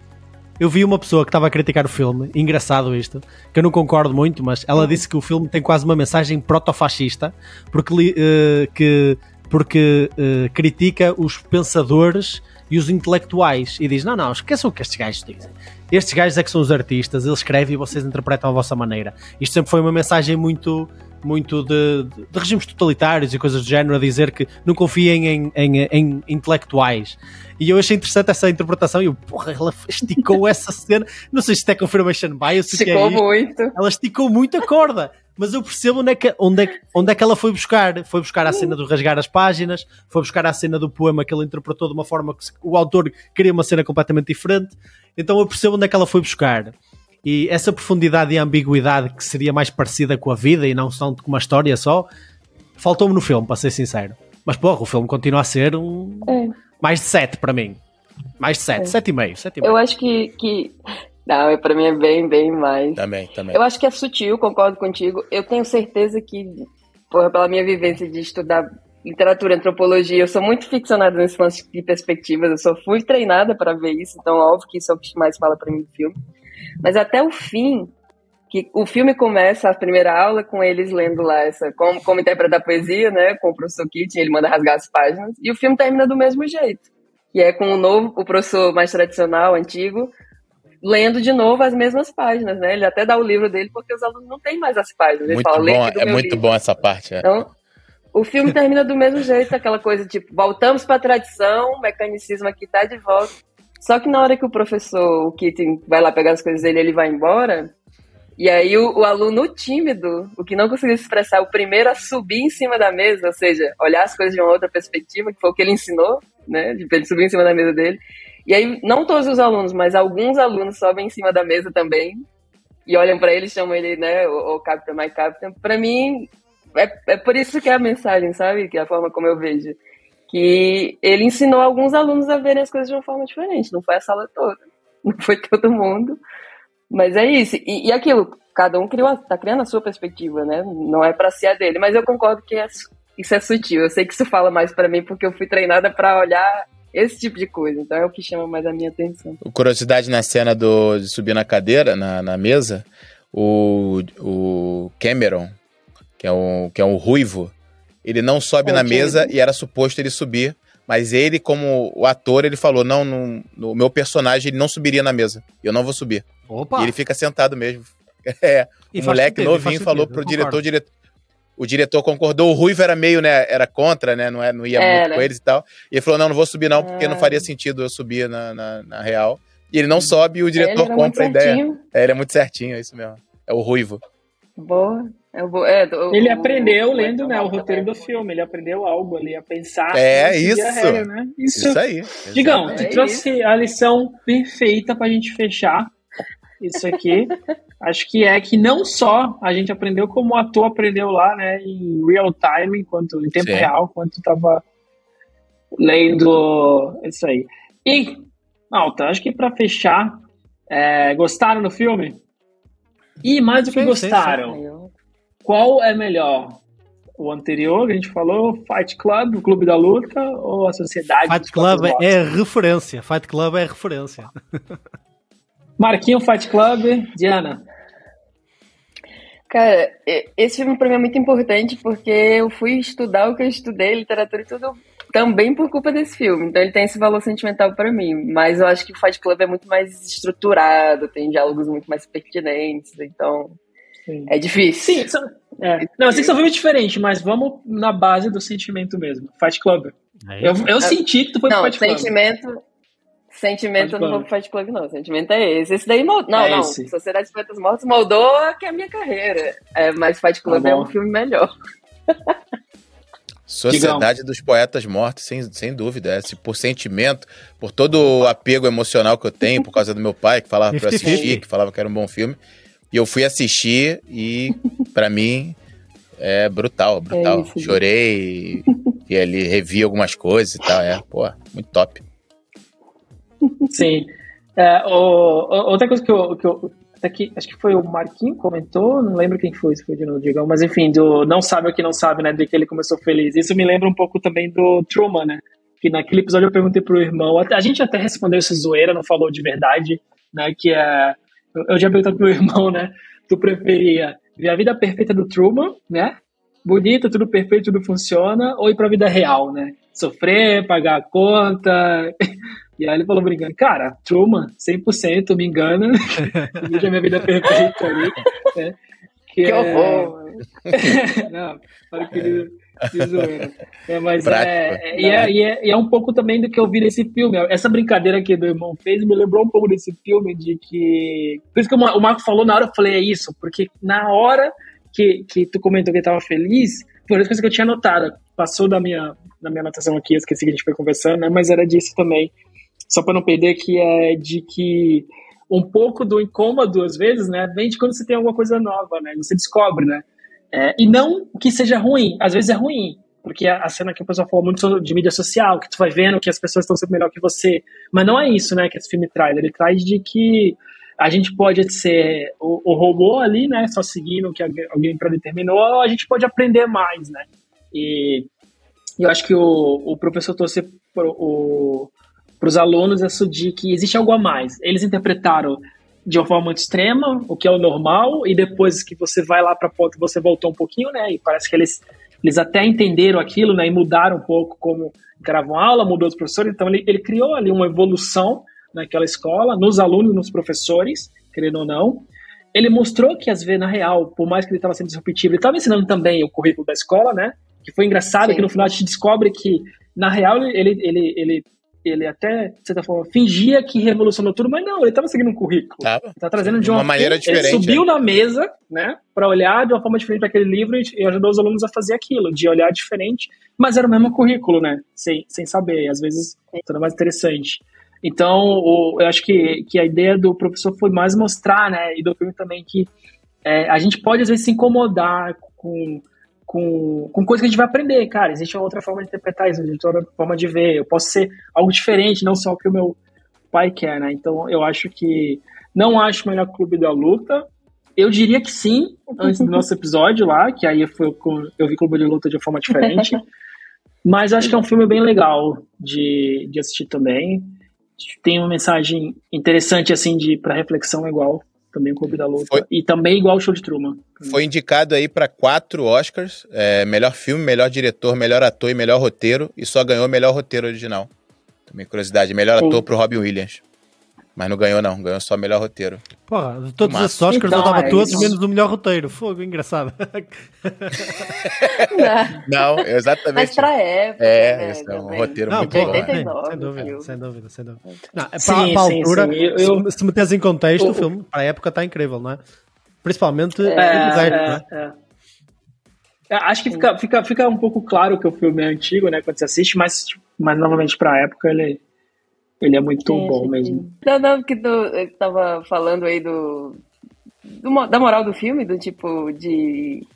Eu vi uma pessoa que estava a criticar o filme, engraçado isto, que eu não concordo muito, mas ela disse que o filme tem quase uma mensagem proto-fascista, porque, eh, que, porque eh, critica os pensadores e os intelectuais e diz: Não, não, esqueçam o que estes gajos dizem. Estes gajos é que são os artistas, eles escrevem e vocês interpretam à vossa maneira. Isto sempre foi uma mensagem muito muito de, de- de regimes totalitários e coisas do género a dizer que não confiem em, em, em intelectuais. E eu achei interessante essa interpretação e eu, porra, ela esticou essa cena. Não sei se isto é confirmation bias, o que é muito. Ela esticou muito a corda. Mas eu percebo onde é, que, onde, é que, onde é que ela foi buscar. Foi buscar a cena do rasgar as páginas, foi buscar a cena do poema que ele interpretou de uma forma que o autor queria uma cena completamente diferente. Então eu percebo onde é que ela foi buscar. E essa profundidade e ambiguidade que seria mais parecida com a vida e não só com uma história só, faltou-me no filme, para ser sincero. Mas porra, o filme continua a ser um. É. Mais de 7 para mim. Mais de 7, É. 7,5. Eu acho que, que. Não, é- pra mim é bem, bem mais. Também, também. Eu acho que é sutil, concordo contigo. Eu tenho certeza que, porra, pela minha vivência de estudar literatura, antropologia, eu sou muito ficcionada nesse lance de perspectivas. Eu só fui treinada para ver isso, então óbvio que isso é o que mais fala para mim do filme. Mas até o fim, que o filme começa a primeira aula com eles lendo lá essa como, como interpretar poesia, né, com o professor Keating, ele manda rasgar as páginas, e o filme termina do mesmo jeito, que é com o novo, o professor mais tradicional, antigo, lendo de novo as mesmas páginas, né? Ele até dá o livro dele porque os alunos não têm mais as páginas. Muito fala, "Lê bom, é muito livro." bom essa parte. é. Então, o filme termina do mesmo jeito, aquela coisa tipo, voltamos para a tradição, o mecanicismo aqui tá de volta. Só que na hora que o professor, o Keating, vai lá pegar as coisas dele, ele vai embora. E aí o, o aluno tímido, o que não conseguiu se expressar, o primeiro a subir em cima da mesa, ou seja, olhar as coisas de uma outra perspectiva, que foi o que ele ensinou, né? De ele subir em cima da mesa dele. E aí, não todos os alunos, mas alguns alunos sobem em cima da mesa também e olham para ele, chamam ele, né, o, o Capitão, my Captain. Para mim, é, é por isso que é a mensagem, sabe? Que é a forma como eu vejo. Que ele ensinou alguns alunos a verem as coisas de uma forma diferente. Não foi a sala toda, não foi todo mundo. Mas é isso. E, e aquilo, cada um criou, tá criando a sua perspectiva, né? Não é para ser a dele. Mas eu concordo que é isso é sutil. Eu sei que isso fala mais para mim porque eu fui treinada para olhar esse tipo de coisa. Então é o que chama mais a minha atenção. Curiosidade na cena do, de subir na cadeira, na, na mesa, o, o Cameron, que é o, que é o ruivo, ele não sobe É, na mesa e era suposto ele subir, mas ele, como o ator, ele falou: não, não, no meu personagem ele não subiria na mesa. Eu não vou subir. Opa! E ele fica sentado mesmo. É, E o moleque sentido, novinho sentido, falou eu pro diretor, diretor. O diretor concordou, o Ruivo era meio, né? Era contra, né? Não, é, não ia muito com eles e tal. E ele falou: não, não vou subir, não, porque não Ah. faria sentido eu subir na, na, na real. E ele não sobe e o diretor compra a ideia. certinho. É, ele é muito certinho, é isso mesmo. É o Ruivo. Boa. É, o- é, do- Ele o- aprendeu o- lendo né, o é, roteiro do filme, ele aprendeu algo ali a pensar. É, isso. regra, né? Isso. Isso aí. Digão, tu É trouxe a lição perfeita pra gente fechar isso aqui. Acho que é que não só a gente aprendeu, como o ator aprendeu lá, né, em real time, enquanto, em tempo Sim. real, enquanto tava lendo isso aí. E, Malta, acho que pra fechar, é, gostaram do filme? E mais do que Sim, sim, sim. gostaram, Aí eu- qual é melhor? O anterior, que a gente falou, Fight Club, o Clube da Luta, ou a Sociedade Fight Club é referência. Fight Club é referência. Marquinho Fight Club, Diana. Cara, esse filme pra mim é muito importante porque eu fui estudar o que eu estudei, literatura e tudo, também por culpa desse filme. Então ele tem esse valor sentimental pra mim. Mas eu acho que o Fight Club é muito mais estruturado, tem diálogos muito mais pertinentes. Então Sim. é difícil. Sim, são- é. Não, eu sei que são filmes diferentes, mas vamos na base do sentimento mesmo. Fight Club. É Eu, eu senti que tu foi pro Não, Fight Club. sentimento. Sentimento eu não vou pro Fight Club, não. Sentimento é esse. Esse daí moldou. Não, É não. esse. Sociedade dos Poetas Mortos moldou que é a minha carreira. É, mas Fight Club Tá é um filme melhor. Sociedade dos Poetas Mortos, sem, sem dúvida. É, se por sentimento, por todo o apego emocional que eu tenho, por causa do meu pai, que falava pra eu 50-50. assistir, que falava que era um bom filme. E eu fui assistir e, pra mim, é brutal, brutal. isso, gente. Chorei e ali revi algumas coisas e tal. É, pô, muito top. Sim. É, o- outra coisa que eu, que eu até que, acho que foi o Marquinho comentou, não lembro quem foi, se foi de novo, Digão, mas enfim, do Não Sabe o que Não Sabe, né, de que ele começou feliz. Isso me lembra um pouco também do Truman, né, que naquele episódio eu perguntei pro irmão, a gente até respondeu essa zoeira, não falou de verdade, né, que é, eu, eu já perguntei pro irmão, né, tu preferia ver a vida perfeita do Truman, né, bonita, tudo perfeito, tudo funciona, ou ir pra vida real, né, sofrer, pagar a conta... E aí ele falou brincando, cara, Truman, 100%, me engana, veja minha vida perfeita ali, né? Que é- horror. mano. Não, para que de zoeira. É, mas Prático. é, é, e é, e é, e é um pouco também do que eu vi nesse filme. Essa brincadeira que o irmão fez me lembrou um pouco desse filme, de que. Por isso que o Mar- o Marco falou na hora, eu falei, é isso, porque na hora que, que tu comentou que estava feliz, foi uma coisa que eu tinha notado. Passou da minha, da minha anotação aqui, eu esqueci que a gente foi conversando, né? Mas era disso também. Só para não perder, que é de que um pouco do incômodo, às vezes, né? Vem de quando você tem alguma coisa nova, né? Você descobre, né? É, e não que seja ruim, às vezes é ruim, porque a, cena que o pessoal fala muito de mídia social, que tu vai vendo que as pessoas estão sempre melhor que você, mas não é isso, né, que esse filme traz, ele traz de que a gente pode ser o, o robô ali, né, só seguindo o que alguém predeterminou, ou a gente pode aprender mais, né, e eu acho que o, o professor trouxe para os alunos isso de que existe algo a mais, eles interpretaram de uma forma muito extrema, o que é o normal, e depois que você vai lá para a ponta, você voltou um pouquinho, né? E parece que eles, eles até entenderam aquilo, né? E mudaram um pouco como encaravam a aula, mudou os professores. Então, ele, ele criou ali uma evolução naquela escola, nos alunos, nos professores, querendo ou não. Ele mostrou que, às vezes, na real, por mais que ele estava sendo disruptivo, ele estava ensinando também o currículo da escola, né? Que foi engraçado, Sim. que no final a gente descobre que, na real, ele, ele, ele ele até, de certa forma, fingia que revolucionou tudo, mas não, ele estava seguindo um currículo. Tava. Tá trazendo de uma, uma maneira diferente. Ele subiu é. na mesa, né, para olhar de uma forma diferente para aquele livro e ajudou os alunos a fazer aquilo, de olhar diferente, mas era o mesmo currículo, né, sem, sem saber, às vezes tudo mais interessante. Então, o, eu acho que, que a ideia do professor foi mais mostrar, né, e do filme também, que é, a gente pode, às vezes, se incomodar com com, com coisa que a gente vai aprender, cara. Existe uma outra forma de interpretar isso, existe outra forma de ver. Eu posso ser algo diferente, não só o que o meu pai quer, né? Então eu acho que. Não acho o melhor clube da luta. Eu diria que sim, antes do nosso episódio lá, que aí foi, eu vi Clube de Luta de uma forma diferente. Mas acho que é um filme bem legal de, de assistir também. Tem uma mensagem interessante, assim, de para reflexão igual também o Clube da Luta. Foi, e também igual o Show de Truman. Foi indicado aí para quatro Oscars: é, melhor filme, melhor diretor, melhor ator e melhor roteiro, e só ganhou melhor roteiro original. Também curiosidade, melhor ator pro Robin Williams. Mas não ganhou, não. Ganhou só melhor roteiro. Porra, todos Massa. esses Oscars então, eu dava é todos, isso. menos o melhor roteiro. Fogo, engraçado. não, exatamente. Mas pra época. É, né, é um roteiro não, muito bom. Sem dúvida, sem dúvida, sem dúvida. Não, é sim, pra, pra sim, altura, sim. Eu, se, se meteres em contexto, o filme, para a época, está incrível, não é? Principalmente é, é, resto, é, é. Acho que fica, fica, fica um pouco claro que o filme é antigo, né, quando você assiste, mas, mas novamente, para a época, ele ele é muito bom mesmo. Não, não, porque tu tava falando aí do, do, da moral do filme, do tipo de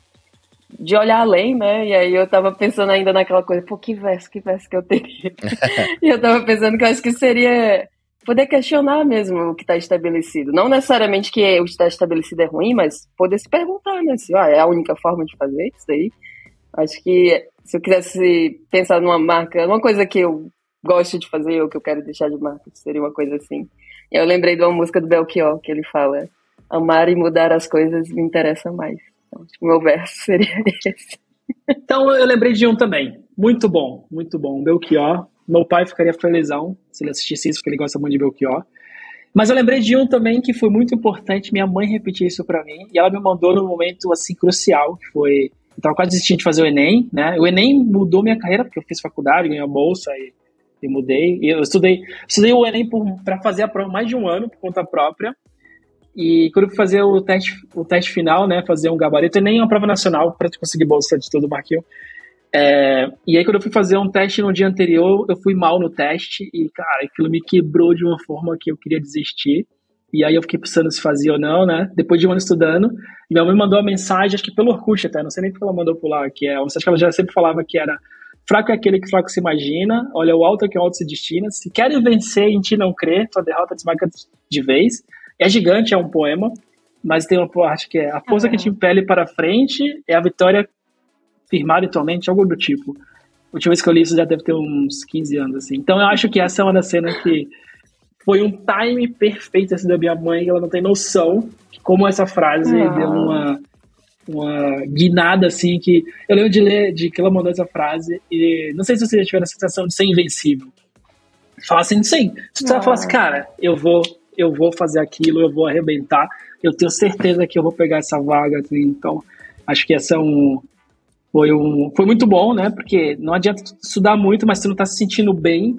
de olhar além, né? E aí eu tava pensando ainda naquela coisa, pô, que verso, que verso que eu teria. e eu tava pensando que eu acho que seria poder questionar mesmo o que está estabelecido. Não necessariamente que o que está estabelecido é ruim, mas poder se perguntar, né? Se ah, é a única forma de fazer isso aí. Acho que se eu quisesse pensar numa marca, uma coisa que eu gosto de fazer ou que eu quero deixar de marca. Seria uma coisa assim. E eu lembrei de uma música do Belchior que ele fala: Amar e mudar as coisas me interessa mais. Então, meu verso seria esse. Então eu lembrei de um também. Muito bom, muito bom. Belchior. Meu pai ficaria felizão se ele assistisse isso, porque ele gosta muito de Belchior. Mas eu lembrei de um também que foi muito importante. Minha mãe repetiu isso para mim e ela me mandou num momento assim crucial, que foi eu tava quase desistindo de fazer o Enem, né? O Enem mudou minha carreira, porque eu fiz faculdade, ganhei a bolsa e e mudei. E eu estudei, estudei o Enem para fazer a prova mais de um ano por conta própria. E quando eu fui fazer o teste, o teste final, né, fazer um gabarito, e nem uma prova nacional para conseguir bolsa de todo o Marquinhos. É, e aí quando eu fui fazer um teste no dia anterior, eu fui mal no teste e, cara, aquilo me quebrou de uma forma que eu queria desistir. E aí eu fiquei pensando se fazia ou não, né? Depois de um ano estudando, minha mãe mandou uma mensagem, acho que pelo Orkut até, não sei nem porque ela mandou por lá, que é uma que ela já sempre falava que era Fraco é aquele que fraco se imagina, olha o alto é que o alto se destina. Se querem vencer em ti não crer, tua derrota desmarca de vez. É gigante, é um poema, mas tem uma parte que é a força que te impele para frente é a vitória firmada atualmente, algo do tipo. A última vez que eu li isso já deve ter uns 15 anos, assim. Então eu acho que essa é uma das cenas que foi um time perfeito assim, da minha mãe, ela não tem noção de como essa frase uhum. deu uma uma guinada assim que eu lembro de ler de que ela mandou essa frase e não sei se você já tiver a sensação de ser invencível. Fala assim, sim. Você ah. fala assim, cara, eu vou eu vou fazer aquilo, eu vou arrebentar. Eu tenho certeza que eu vou pegar essa vaga, assim, então acho que essa é um foi um foi muito bom, né? Porque não adianta estudar muito, mas você não está se sentindo bem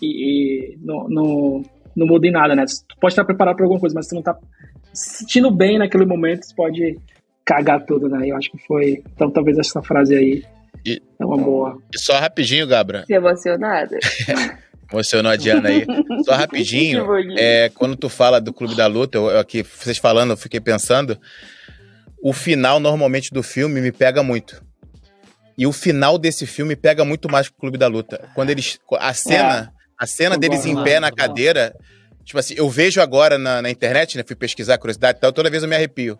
e, e não, não, não muda em nada, né? Tu pode estar preparado para alguma coisa, mas se não está se sentindo bem naquele momento, você pode cagar tudo, né? Eu acho que foi. Então talvez essa frase aí E- é uma boa. E só rapidinho, Gabra. Se emocionada. Emocionou a Diana aí. Só rapidinho. É, quando tu fala do Clube da Luta, eu, eu aqui, vocês falando, eu fiquei pensando. O final, normalmente, do filme me pega muito. E o final desse filme pega muito mais que o Clube da Luta. Quando eles. A cena, a cena Eu deles em pé na cadeira. Tipo assim, eu vejo agora na, na internet, né? Fui pesquisar curiosidade e tal, toda vez eu me arrepio.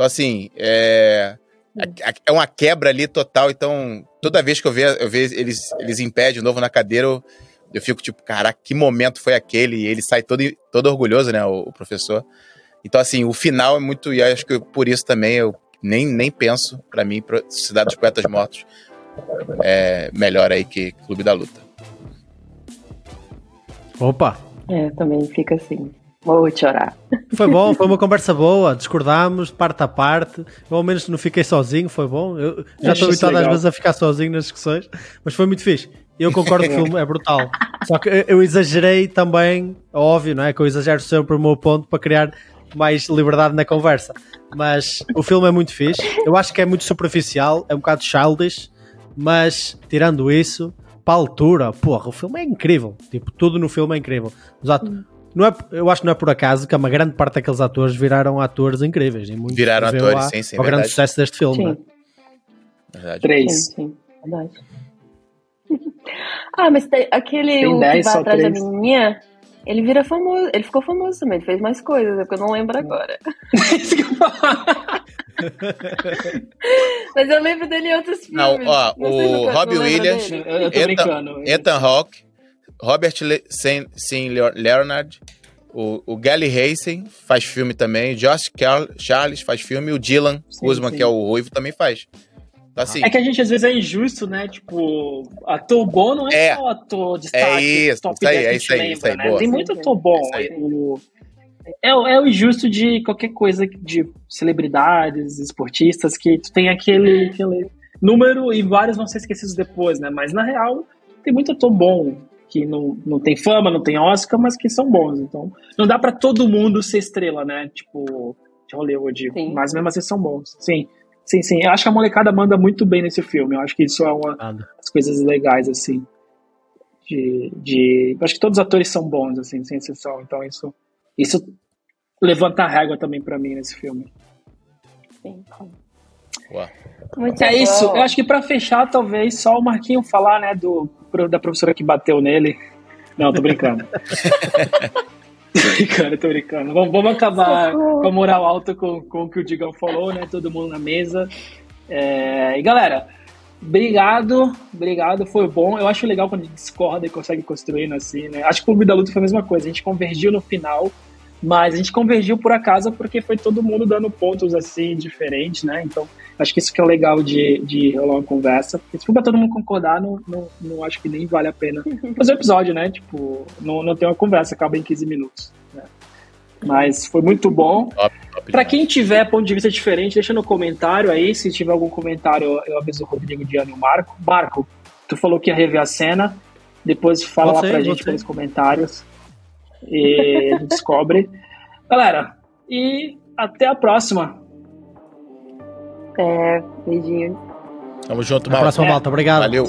Então, assim, é. a- É uma quebra ali total. Então, toda vez que eu vejo, eu vejo eles, eles em pé de novo na cadeira, eu, eu fico tipo, caraca, que momento foi aquele? E ele sai todo, todo orgulhoso, né, o, o professor. Então, assim, o final é muito. E acho que por isso também eu nem, nem penso, pra mim, pra Cidade dos Poetas Mortos é melhor aí que Clube da Luta. Opa, É, também fica assim. Vou chorar. foi bom, foi uma conversa boa, discordámos de parte a parte. Eu ao menos não fiquei sozinho, foi bom. Eu já estou habituado às vezes a ficar sozinho nas discussões, mas foi muito fixe. Eu concordo que o filme é brutal. Só que eu- exagerei também, óbvio, não é? Que eu exagero sempre o meu ponto para criar mais liberdade na conversa. Mas o filme é muito fixe. Eu acho que é muito superficial, é um bocado childish, mas tirando isso, para a altura, porra, o filme é incrível. Tipo, tudo no filme é incrível. Os ato- não é, eu acho que não é por acaso que uma grande parte daqueles atores viraram atores incríveis. E muito Viraram atores, a- sim, sim, Ao grande sucesso deste filme. não é? Sim, Verdade. Três. sim, sim. Verdade. Ah, mas tem aquele Tem o que vai atrás da três. menininha, ele vira famoso, ele ficou famoso também, ele fez mais coisas, é que eu não lembro agora. Mas eu lembro dele em outros Não, filmes. ó, sei o Robbie não Williams- dele. Eu, eu tô Ethan- brincando. Ethan Hawke, Robert Le Saint, Saint Leonard, o, o Gally Hasem faz filme também, Josh Carl- Charles faz filme, o Dylan Sim, Guzman, sim. que é o Ruivo, também faz. Então, assim, É que a gente às vezes é injusto, né? Tipo, ator bom não é, É. só ator destaque. É isso, top isso aí, 10 é isso aí, isso lembra, aí, né? boa. Tem muito ator bom. Isso aí. O- É, o- é o injusto de qualquer coisa de celebridades, esportistas, que tu tem aquele, aquele número e vários vão ser esquecidos depois, né? Mas na real, tem muito ator bom que não, não tem fama, não tem Oscar, mas que são bons. Então, não dá pra todo mundo ser estrela, né? Tipo, de Hollywood. Sim. Mas mesmo assim são bons. Sim, sim, sim. Eu acho que a molecada manda muito bem nesse filme. Eu acho que isso é uma das coisas legais, assim. De, de... Eu acho que todos os atores são bons, assim, sem exceção. Então, isso, isso levanta a régua também pra mim nesse filme. Sim, sim. Uau. Muito É bom. isso. Eu acho que pra fechar, talvez só o Marquinho falar, né, do, da professora que bateu nele. Não, tô brincando. tô brincando, tô brincando. Vamos, vamos acabar Socorro. com a moral alta com, com o que o Digão falou, né? Todo mundo na mesa. É, e galera, obrigado, obrigado, foi bom. Eu acho legal quando a gente discorda e consegue construindo assim, né? Acho que o Clube da Luta foi a mesma coisa. A gente convergiu no final, mas a gente convergiu por acaso porque foi todo mundo dando pontos assim diferentes, né? Então, acho que isso que é legal de, de rolar uma conversa. Porque se for pra todo mundo concordar, não, não, não acho que nem vale a pena fazer o episódio, né? Tipo, não, não tem uma conversa, acaba em 15 minutos. Né? Mas foi muito bom. Demais. quem tiver ponto de vista diferente, deixa no comentário aí. Se tiver algum comentário, eu, aviso o Rodrigo, Diano e o Marco. Marco, tu falou que ia rever a cena. Depois fala Você, lá pra gente você. nos comentários. E descobre. Galera, e até a próxima. É, beijinhos. Tamo junto, Até a próxima, É. malta. Obrigado. Valeu.